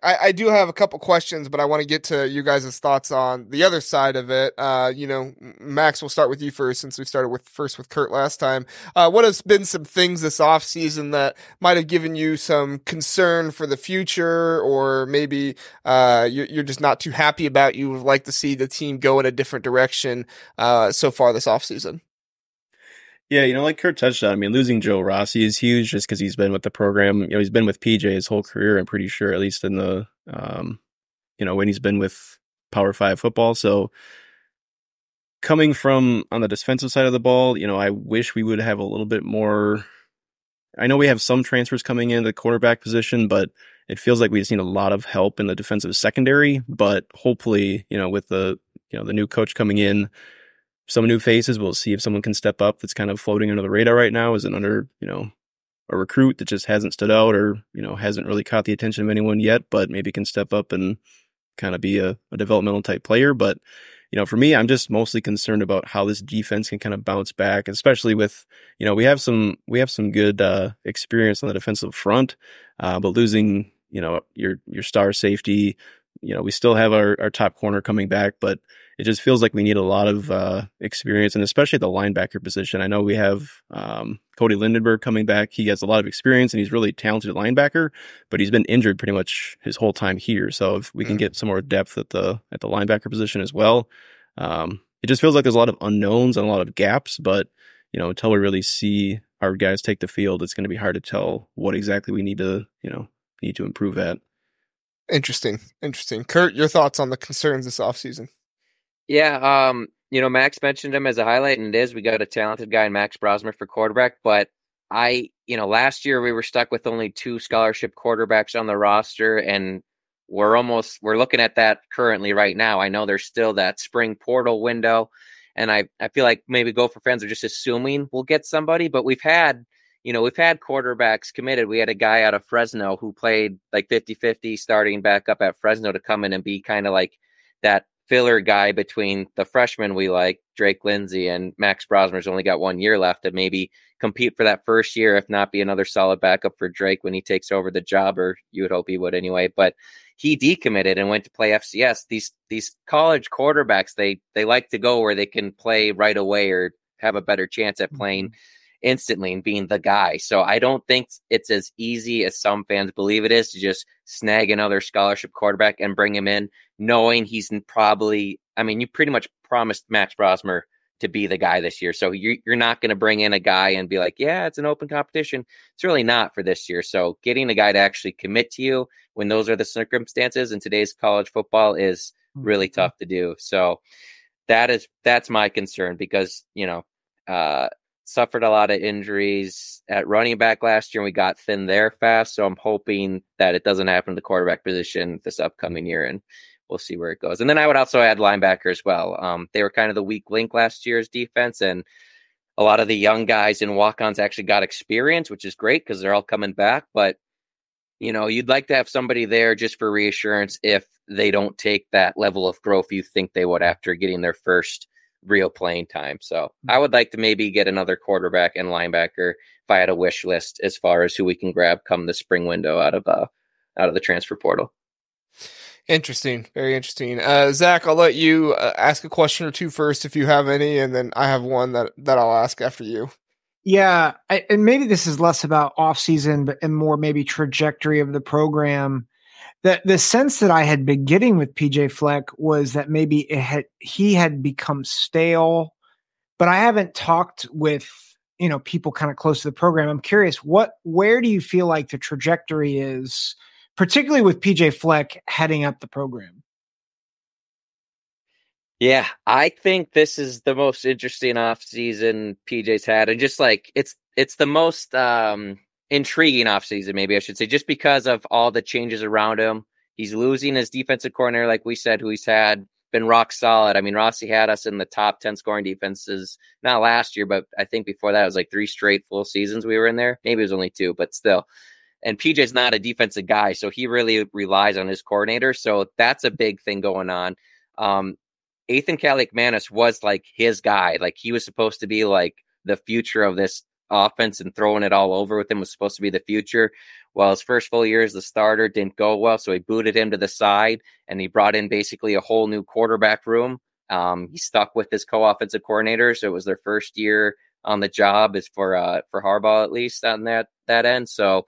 I, I do have a couple questions, but I want to get to you guys' thoughts on the other side of it. Uh, you know, Max, we'll start with you first since we started with first with Curt last time. Uh, what has been some things this off season that might have given you some concern for the future, or maybe uh, you're, you're just not too happy about? You would like to see the team go in a different direction uh, so far this off season. Yeah, you know, like Curt touched on, I mean, losing Joe Rossi is huge just because he's been with the program. You know, he's been with PJ his whole career, I'm pretty sure, at least in the, um, you know, when he's been with Power Five football. So coming from on the defensive side of the ball, you know, I wish we would have a little bit more. I know we have some transfers coming in the quarterback position, but it feels like we just need a lot of help in the defensive secondary. But hopefully, you know, with the, you know, the new coach coming in, some new faces. We'll see if someone can step up that's kind of floating under the radar right now Is an under, you know, a recruit that just hasn't stood out or, you know, hasn't really caught the attention of anyone yet, but maybe can step up and kind of be a, a developmental type player. But, you know, for me, I'm just mostly concerned about how this defense can kind of bounce back, especially with, you know, we have some, we have some good, uh, experience on the defensive front, uh, but losing, you know, your, your star safety, you know, we still have our, our top corner coming back, but it just feels like we need a lot of uh, experience, and especially at the linebacker position. I know we have um, Cody Lindenberg coming back. He has a lot of experience, and he's really talented linebacker, but he's been injured pretty much his whole time here. So if we can Mm. get some more depth at the at the linebacker position as well, um, it just feels like there's a lot of unknowns and a lot of gaps. But you know, until we really see our guys take the field, it's going to be hard to tell what exactly we need to you know need to improve at. Interesting, interesting. Curt, your thoughts on the concerns this offseason? Yeah, um, you know, Max mentioned him as a highlight, and it is. We got a talented guy in Max Brosmer for quarterback, but I, you know, last year we were stuck with only two scholarship quarterbacks on the roster, and we're almost we're looking at that currently right now. I know there's still that spring portal window, and I I feel like maybe Gopher fans are just assuming we'll get somebody, but we've had you know, we've had quarterbacks committed. We had a guy out of Fresno who played like 50 50 starting back up at Fresno to come in and be kind of like that filler guy between the freshmen we like, Drake Lindsey, and Max Brosmer's only got one year left to maybe compete for that first year, if not be another solid backup for Drake when he takes over the job, or you would hope he would anyway. But he decommitted and went to play FCS. These these college quarterbacks, they they like to go where they can play right away or have a better chance at playing mm-hmm. Instantly and being the guy. So I don't think it's as easy as some fans believe it is to just snag another scholarship quarterback and bring him in, knowing he's probably. I mean, you pretty much promised Max Brosmer to be the guy this year. So you're, you're not going to bring in a guy and be like, yeah, it's an open competition. It's really not for this year. So getting a guy to actually commit to you when those are the circumstances in today's college football is really mm-hmm. tough to do. So that is, that's my concern because, you know, uh, suffered a lot of injuries at running back last year and we got thin there fast. So I'm hoping that it doesn't happen to the quarterback position this upcoming year. And we'll see where it goes. And then I would also add linebacker as well. Um, they were kind of the weak link last year's defense, and a lot of the young guys in walk-ons actually got experience, which is great because they're all coming back. But you know, you'd like to have somebody there just for reassurance if they don't take that level of growth you think they would after getting their first real playing time. So I mm-hmm. would like to maybe get another quarterback and linebacker if I had a wish list as far as who we can grab come the spring window out of uh out of the transfer portal. Interesting, very interesting. Uh, Zach, I'll let you uh, ask a question or two first if you have any, and then I have one that that I'll ask after you. Yeah, I, and maybe this is less about off season, but and more maybe trajectory of the program. The the sense that I had been getting with PJ Fleck was that maybe it had he had become stale, but I haven't talked with you know people kind of close to the program. I'm curious, what where do you feel like the trajectory is? particularly with PJ Fleck heading up the program. Yeah, I think this is the most interesting off season PJ's had. And just like it's it's the most um intriguing offseason, maybe I should say, just because of all the changes around him. He's losing his defensive coordinator, like we said, who he's had been rock solid. I mean, Rossi had us in the top 10 scoring defenses, not last year, but I think before that it was like three straight full seasons we were in there. Maybe it was only two, but still. And PJ's not a defensive guy, so he really relies on his coordinator. So that's a big thing going on. Um, Ethan Kaliakmanis was like his guy. Like he was supposed to be like the future of this offense and throwing it all over with him was supposed to be the future. Well, his first full year as the starter didn't go well, so he booted him to the side and he brought in basically a whole new quarterback room. Um, he stuck with his co-offensive coordinator, so it was their first year on the job, is for uh, for Harbaugh at least on that that end. So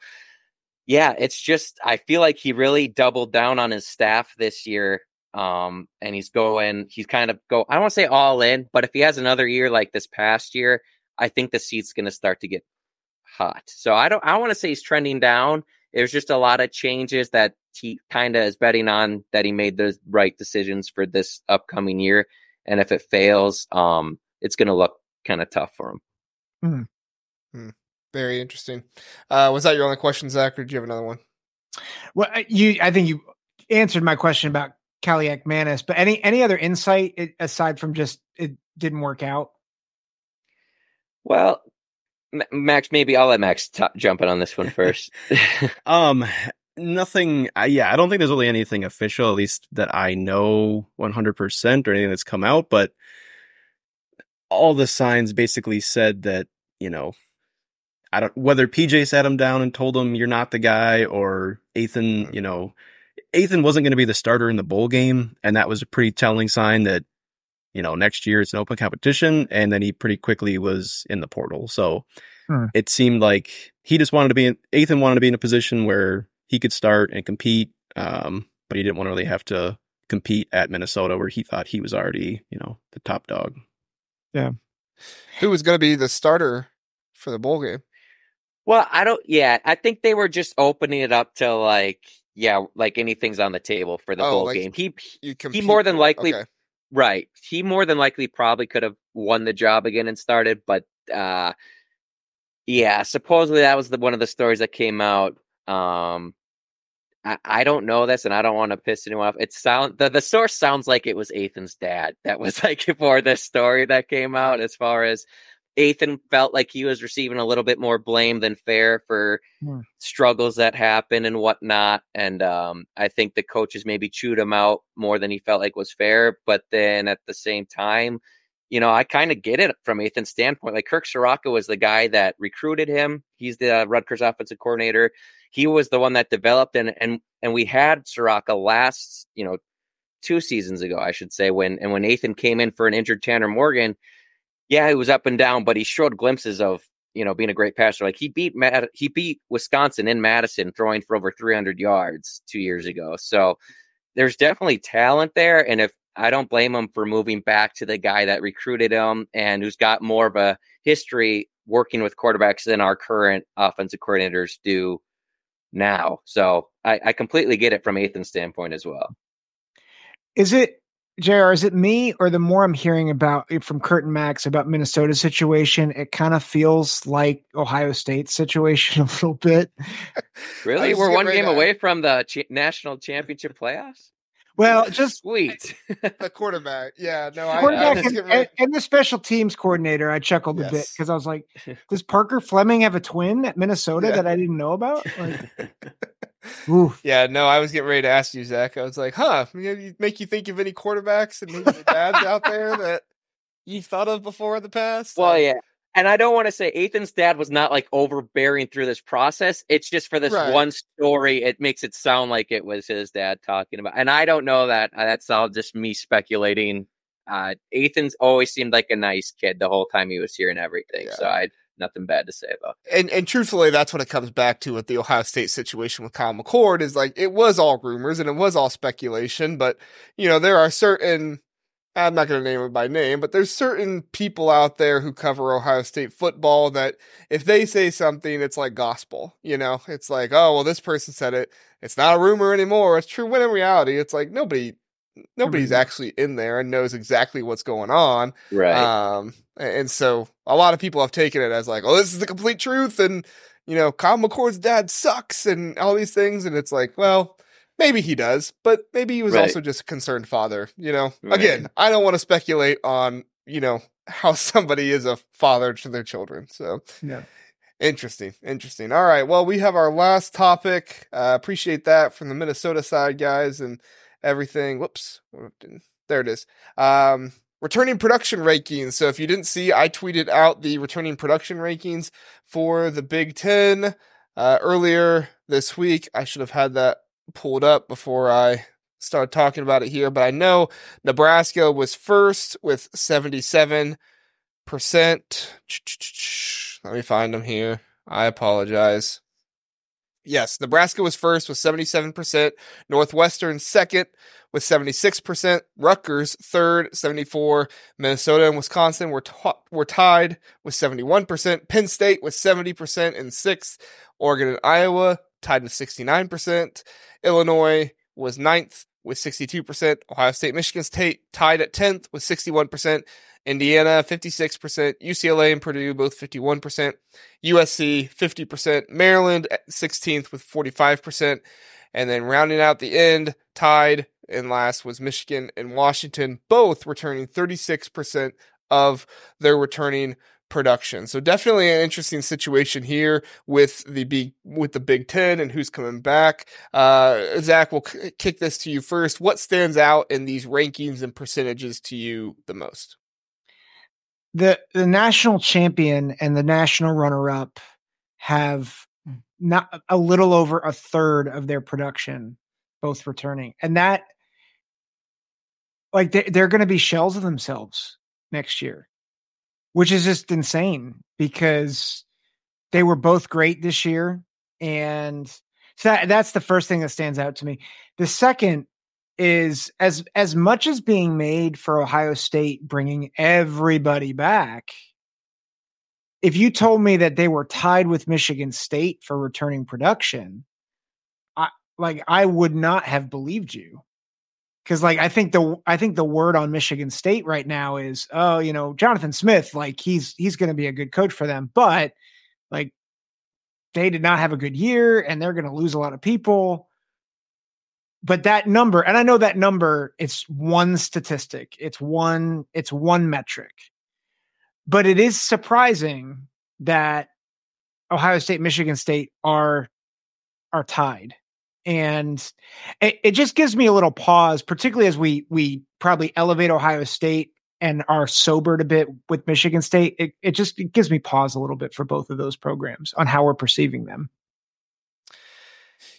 yeah, it's just I feel like he really doubled down on his staff this year. Um, and he's going, he's kind of go, I don't want to say all in, but if he has another year like this past year, I think the seat's going to start to get hot. So I don't, I want to say he's trending down. There's just a lot of changes that he kind of is betting on that he made the right decisions for this upcoming year. And if it fails, um, it's going to look kind of tough for him. Mm. Mm. Very interesting. Uh, was that your only question, Zach, or do you have another one? Well, you, I think you answered my question about Kaliakmanis, but any any other insight aside from just it didn't work out? Well, Max, maybe I'll let Max t- jump in on this one first. um, nothing. Uh, yeah, I don't think there's really anything official, at least that I know 100 percent or anything that's come out. But all the signs basically said that you know I don't whether PJ sat him down and told him you're not the guy or Ethan, mm. you know, Ethan wasn't going to be the starter in the bowl game, and that was a pretty telling sign that you know next year it's an open competition, and then he pretty quickly was in the portal. So hmm. it seemed like he just wanted to be in, Ethan wanted to be in a position where he could start and compete, um, but he didn't want to really have to compete at Minnesota where he thought he was already you know the top dog. Yeah, who was going to be the starter for the bowl game? Well, I don't. Yeah, I think they were just opening it up to like, yeah, like anything's on the table for the oh, bowl like game. He he more than likely, okay. Right? He more than likely probably could have won the job again and started, but uh, yeah, supposedly that was the one of the stories that came out. Um, I, I don't know this, and I don't want to piss anyone off. It sound the the source sounds like it was Ethan's dad that was like for this story that came out as far as Ethan felt like he was receiving a little bit more blame than fair for Hmm. struggles that happen and whatnot. And um, I think the coaches maybe chewed him out more than he felt like was fair. But then at the same time, you know, I kind of get it from Ethan's standpoint. Like Kirk Ciarrocca was the guy that recruited him. He's the Rutgers offensive coordinator. He was the one that developed and and and we had Soraka last, you know, two seasons ago, I should say, when and when Ethan came in for an injured Tanner Morgan, yeah, he was up and down, but he showed glimpses of you know being a great passer. Like he beat Mad- he beat Wisconsin in Madison, throwing for over 300 yards two years ago. So there's definitely talent there, and if I don't blame him for moving back to the guy that recruited him and who's got more of a history working with quarterbacks than our current offensive coordinators do now. So I, I completely get it from Ethan's standpoint as well. Is it JR, is it me or the more I'm hearing about it from Curt and Max about Minnesota situation, it kind of feels like Ohio State situation a little bit. Really? We're one game away from the ch- national championship playoffs? Well, just Sweet. the quarterback. Yeah, no, I, I quarterback was and, getting ready- and- and the special teams coordinator, I chuckled a bit because I was like, does Parker Fleming have a twin at Minnesota Yeah. that I didn't know about? Like, oof. Yeah, no, I was getting ready to ask you, Zach. I was like, huh, make you think of any quarterbacks and maybe dads out there that you've thought of before in the past? well, yeah. And I don't want to say Ethan's dad was not like overbearing through this process. It's just for this Right. one story, it makes it sound like it was his dad talking about. And I don't know that. Uh, That's all just me speculating. Uh, Ethan's always seemed like a nice kid the whole time he was here and everything. Yeah. So I had nothing bad to say about. and and truthfully, that's what it comes back to with the Ohio State situation with Kyle McCord is like it was all rumors and it was all speculation, but you know there are certain I'm not going to name it by name, but there's certain people out there who cover Ohio State football that if they say something, it's like gospel. You know, it's like, oh well, this person said it. It's not a rumor anymore. It's true. When in reality, it's like nobody, nobody's Mhm. actually in there and knows exactly what's going on. Right. Um, and so a lot of people have taken it as like, oh, this is the complete truth, and you know, Kyle McCord's dad sucks, and all these things, and it's like, well, maybe he does, but maybe he was Right. also just a concerned father. You know, Right. again, I don't want to speculate on you know how somebody is a father to their children. So Yeah. Interesting, interesting. All right, well, we have our last topic. Uh, appreciate that from the Minnesota side, guys, and everything. Whoops, there it is. Um, returning production rankings. So if you didn't see, I tweeted out the returning production rankings for the Big Ten uh, earlier this week. I should have had that pulled up before I started talking about it here, but I know Nebraska was first with seventy-seven percent. Let me find them here. I apologize. Yes, Nebraska was first with 77%, Northwestern second with 76%, Rutgers third, 74, Minnesota and Wisconsin were t- were tied with 71%, Penn State with 70% in sixth, Oregon and Iowa tied with 69%, Illinois was ninth with 62%, Ohio State, Michigan State tied at 10th with 61%, Indiana 56%, UCLA and Purdue both 51%, USC 50%, Maryland 16th with 45%, and then rounding out the end, tied and last was Michigan and Washington, both returning 36% of their returning production. So definitely an interesting situation here with the big with the Big Ten and who's coming back. Uh, Zach, we'll k- kick this to you first. What stands out in these rankings and percentages to you the most? The the national champion and the national runner up have hmm. not a little over a third of their production both returning and that like they, they're going to be shells of themselves next year which is just insane because they were both great this year and so that, that's the first thing that stands out to me. The second is as as much as being made for Ohio State bringing everybody back. If you told me that they were tied with Michigan State for returning production, I like I would not have believed you. Cuz like I think the I think the word on Michigan State right now is oh, you know, Jonathan Smith like he's he's going to be a good coach for them, but like they did not have a good year and they're going to lose a lot of people but that number and i know that number it's one statistic it's one it's one metric but it is surprising that Ohio State, Michigan State are are tied. And it, it just gives me a little pause, particularly as we we probably elevate Ohio State and are sobered a bit with Michigan State. It it just it gives me pause a little bit for both of those programs on how we're perceiving them.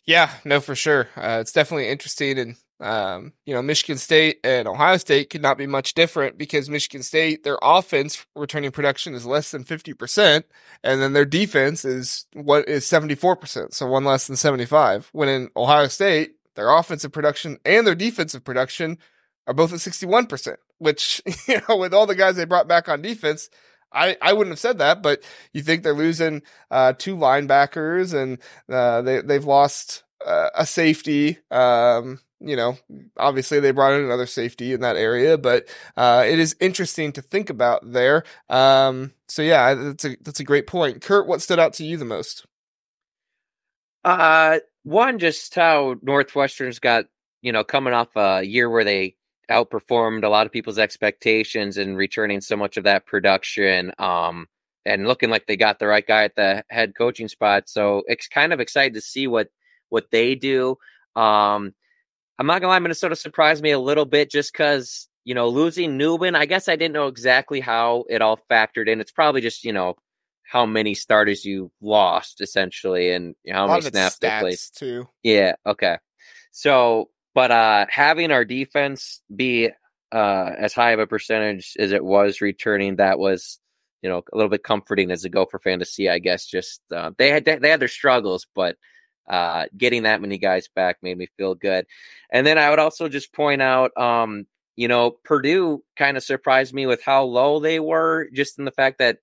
Yeah, no, for sure. Uh, it's definitely interesting, and um, you know, Michigan State and Ohio State could not be much different because Michigan State, their offense returning production is less than 50%, and then their defense is what is 74%, so one less than 75. When in Ohio State, their offensive production and their defensive production are both at 61%, which, you know, with all the guys they brought back on defense, I, I wouldn't have said that, but you think they're losing uh, two linebackers and uh, they, they've lost uh, a safety. Um, you know, obviously they brought in another safety in that area, but uh, it is interesting to think about there. Um, so yeah, that's a that's a great point. Curt, what stood out to you the most? Uh, one, just how Northwestern's got you know coming off a year where they outperformed a lot of people's expectations and returning so much of that production. Um, and looking like they got the right guy at the head coaching spot. So it's kind of excited to see what what they do. Um, I'm not gonna lie, Minnesota surprised me a little bit just because you know losing Nubin. I guess I didn't know exactly how it all factored in. It's probably just you know how many starters you lost essentially and how many snaps they played too. Yeah. Okay. So, but uh having our defense be uh as high of a percentage as it was returning, that was you know a little bit comforting as a Gopher fan to see. I guess just uh, they had they had their struggles, but uh, getting that many guys back made me feel good. And then I would also just point out, um, you know, Purdue kind of surprised me with how low they were, just in the fact that,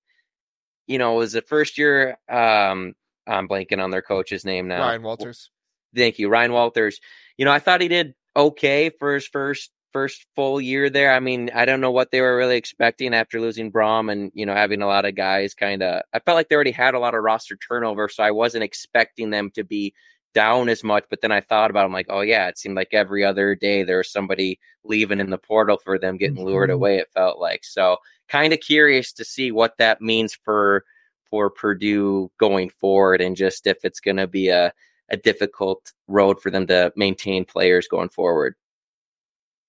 you know, it was the first year. Um, I'm blanking on their coach's name now. Ryan Walters. Thank you, Ryan Walters. You know, I thought he did okay for his first first full year there. I mean, I don't know what they were really expecting after losing Brohm and, you know, having a lot of guys kind of, I felt like they already had a lot of roster turnover. So I wasn't expecting them to be down as much. But then I thought about, it, I'm like, oh yeah, it seemed like every other day there was somebody leaving in the portal for them getting lured mm-hmm. away. It felt like, so kind of curious to see what that means for, for Purdue going forward and just if it's going to be a, a difficult road for them to maintain players going forward.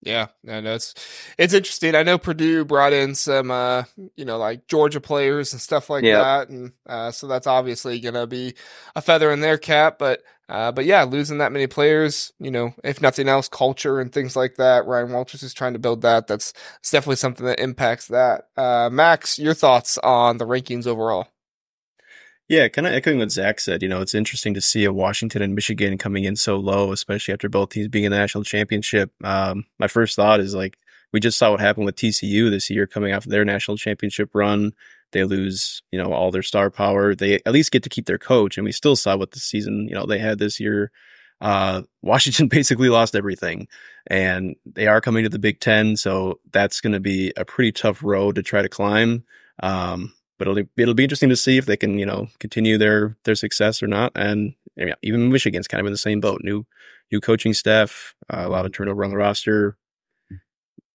Yeah, no, no, it's it's interesting. I know Purdue brought in some, uh, you know, like Georgia players and stuff like yep. that, and uh, so that's obviously going to be a feather in their cap. But, uh, but yeah, losing that many players, you know, if nothing else, culture and things like that. Ryan Walters is trying to build that. That's, that's definitely something that impacts that. Uh, Max, your thoughts on the rankings overall? Yeah, kind of echoing what Zach said. You know, it's interesting to see a Washington and Michigan coming in so low, especially after both teams being in the national championship. Um, my first thought is like we just saw what happened with TCU this year, coming off their national championship run. They lose, you know, all their star power. They at least get to keep their coach, and we still saw what the season, you know, they had this year. Uh, Washington basically lost everything, and they are coming to the Big Ten, so that's going to be a pretty tough road to try to climb. Um, but it'll it'll be interesting to see if they can you know continue their their success or not. And yeah, even Michigan's kind of in the same boat. New new coaching staff, uh, a lot of turnover on the roster.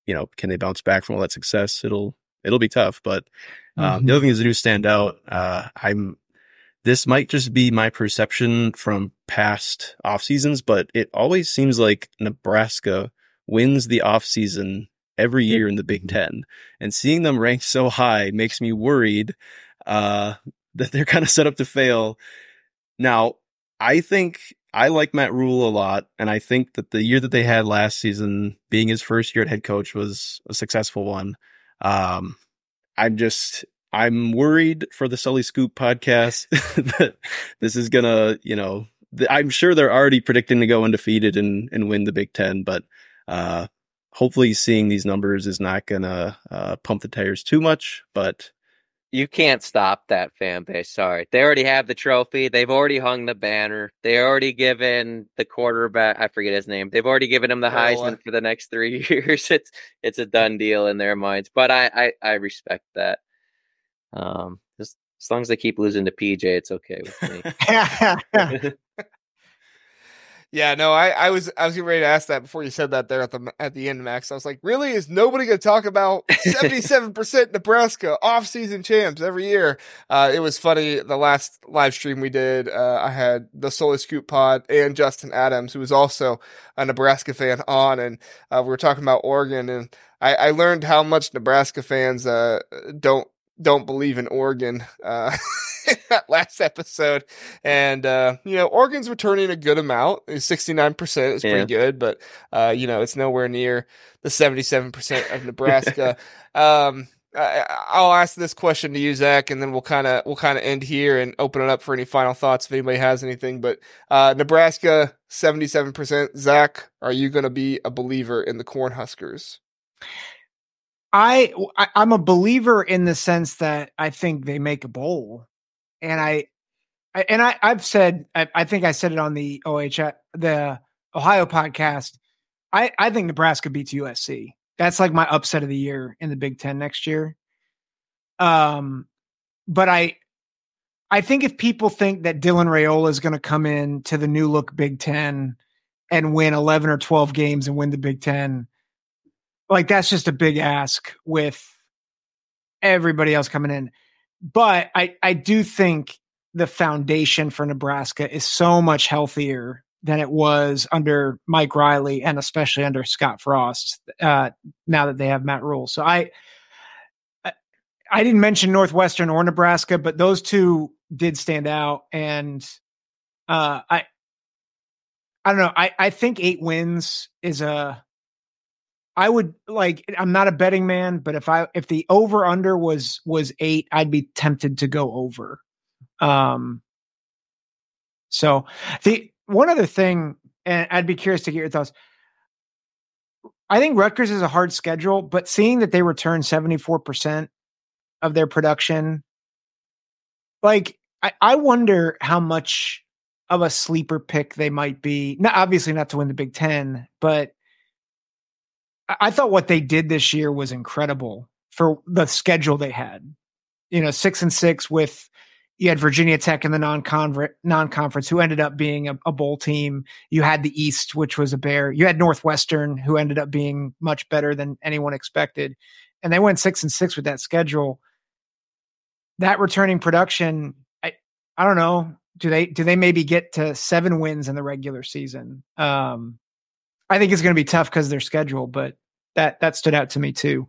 You know, can they bounce back from all that success? It'll it'll be tough. But um, mm-hmm. the other thing is, the do stand out. Uh, I'm this might just be my perception from past off seasons, but it always seems like Nebraska wins the off season every year in the Big Ten. And seeing them ranked so high makes me worried uh, that they're kind of set up to fail. Now, I think I like Matt Rhule a lot, and I think that the year that they had last season, being his first year at head coach, was a successful one. Um, I'm just I'm worried for the Sully Scoop podcast that this is gonna, you know, I'm sure they're already predicting to go undefeated and and win the Big Ten, but uh, hopefully seeing these numbers is not gonna uh, pump the tires too much, but you can't stop that fan base. Sorry, they already have the trophy. They've already hung the banner. They already given the quarterback. I forget his name. They've already given him the Heisman for the next three years. It's it's a done deal in their minds. But I I, I respect that. Um, just as long as they keep losing to PJ, it's okay with me. Yeah, no, I, I was I was getting ready to ask that before you said that there at the at the end, Max. I was like, really? Is nobody going to talk about seventy seven percent Nebraska off season champs every year? Uh, it was funny. The last live stream we did, uh, I had the Solar Scoop Pod and Justin Adams, who was also a Nebraska fan, on, and uh, we were talking about Oregon, and I, I learned how much Nebraska fans uh, don't don't believe in Oregon. Uh, that last episode. And, uh, you know, Oregon's returning a good amount. 69% is yeah. pretty good, but, uh, you know, it's nowhere near the 77% of Nebraska. um, I, will ask this question to you, Zach, and then we'll kind of we'll kind of end here and open it up for any final thoughts if anybody has anything. But uh, Nebraska, seventy seven percent. Zach, are you going to be a believer in the Cornhuskers? I, I I'm a believer in the sense that I think they make a bowl and I, I and I, I've said, I, I, think I said it on the OH, the Ohio podcast. I, I think Nebraska beats USC. That's like my upset of the year in the Big Ten next year. Um, but I, I think if people think that Dylan Raiola is going to come in to the new look Big Ten and win 11 or 12 games and win the Big Ten, like that's just a big ask with everybody else coming in but I, I do think the foundation for Nebraska is so much healthier than it was under Mike Riley and especially under Scott Frost. Uh, now that they have Matt Rhule, so I, I didn't mention Northwestern or Nebraska, but those two did stand out, and uh, I, I don't know. I I think eight wins is a I would like I'm not a betting man, but if I if the over under was was 8, I'd be tempted to go over. Um so the one other thing and I'd be curious to get your thoughts. I think Rutgers is a hard schedule, but seeing that they return 74% of their production like I, I wonder how much of a sleeper pick they might be. Not obviously not to win the Big 10, but I thought what they did this year was incredible for the schedule they had. You know, six and six with you had Virginia Tech in the non-conference, non-conference who ended up being a, a, bowl team. You had the East, which was a bear. You had Northwestern, who ended up being much better than anyone expected, and they went six and six with that schedule. That returning production, I, I don't know. Do they do they maybe get to seven wins in the regular season? Um, I think it's going to be tough because their schedule, but that that stood out to me too.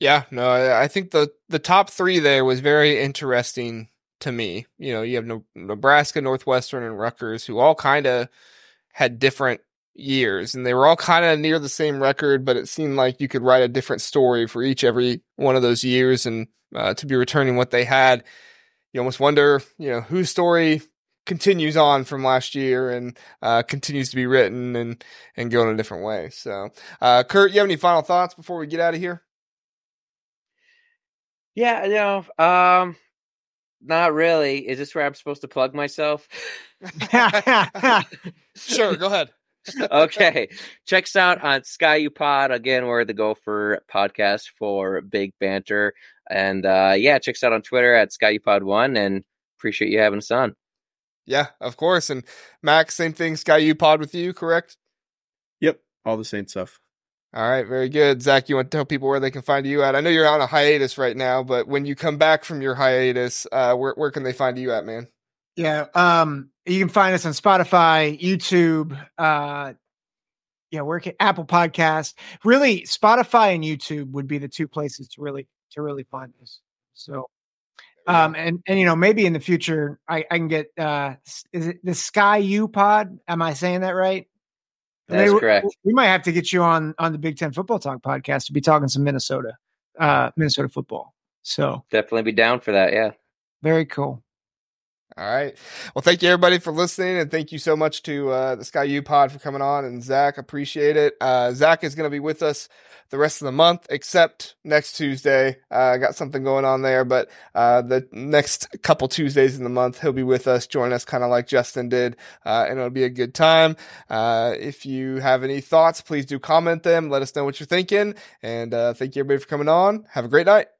Yeah, no, I think the the top three there was very interesting to me. You know, you have Nebraska, Northwestern, and Rutgers, who all kind of had different years, and they were all kind of near the same record, but it seemed like you could write a different story for each every one of those years, and uh, to be returning what they had, you almost wonder, you know, whose story continues on from last year and uh, continues to be written and and go in a different way. So, uh, Curt, you have any final thoughts before we get out of here? Yeah, you know, um, not really. Is this where I'm supposed to plug myself? sure, go ahead. okay. Check us out on Ski U Pod. Again, we're the Gopher podcast for big banter. And uh yeah, check us out on Twitter at Ski U Pod One and appreciate you having us on. Yeah, of course. And Max, same thing. Ski U Pod with you, correct? Yep, all the same stuff. All right, very good. Zack, you want to tell people where they can find you at? I know you're on a hiatus right now, but when you come back from your hiatus, uh, where where can they find you at, man? Yeah, um, you can find us on Spotify, YouTube, uh, yeah, where can Apple Podcast. Really, Spotify and YouTube would be the two places to really to really find us. So um, and and you know maybe in the future I, I can get uh is it the Ski U Pod? Am I saying that right? That's maybe correct. We, we might have to get you on on the Big Ten Football Talk podcast to be talking some Minnesota, uh, Minnesota football. So definitely be down for that. Yeah, very cool. All right. Well, thank you everybody for listening, and thank you so much to uh, the Ski U Pod for coming on, and Zack, appreciate it. Uh, Zack is going to be with us the rest of the month, except next Tuesday. Uh, I uh, got something going on there, but uh, the next couple Tuesdays in the month, he'll be with us, join us, kind of like Justin did, uh, and it'll be a good time. if you have any thoughts, please do comment them. Let us know what you're thinking, and thank you everybody for coming on. Have a great night.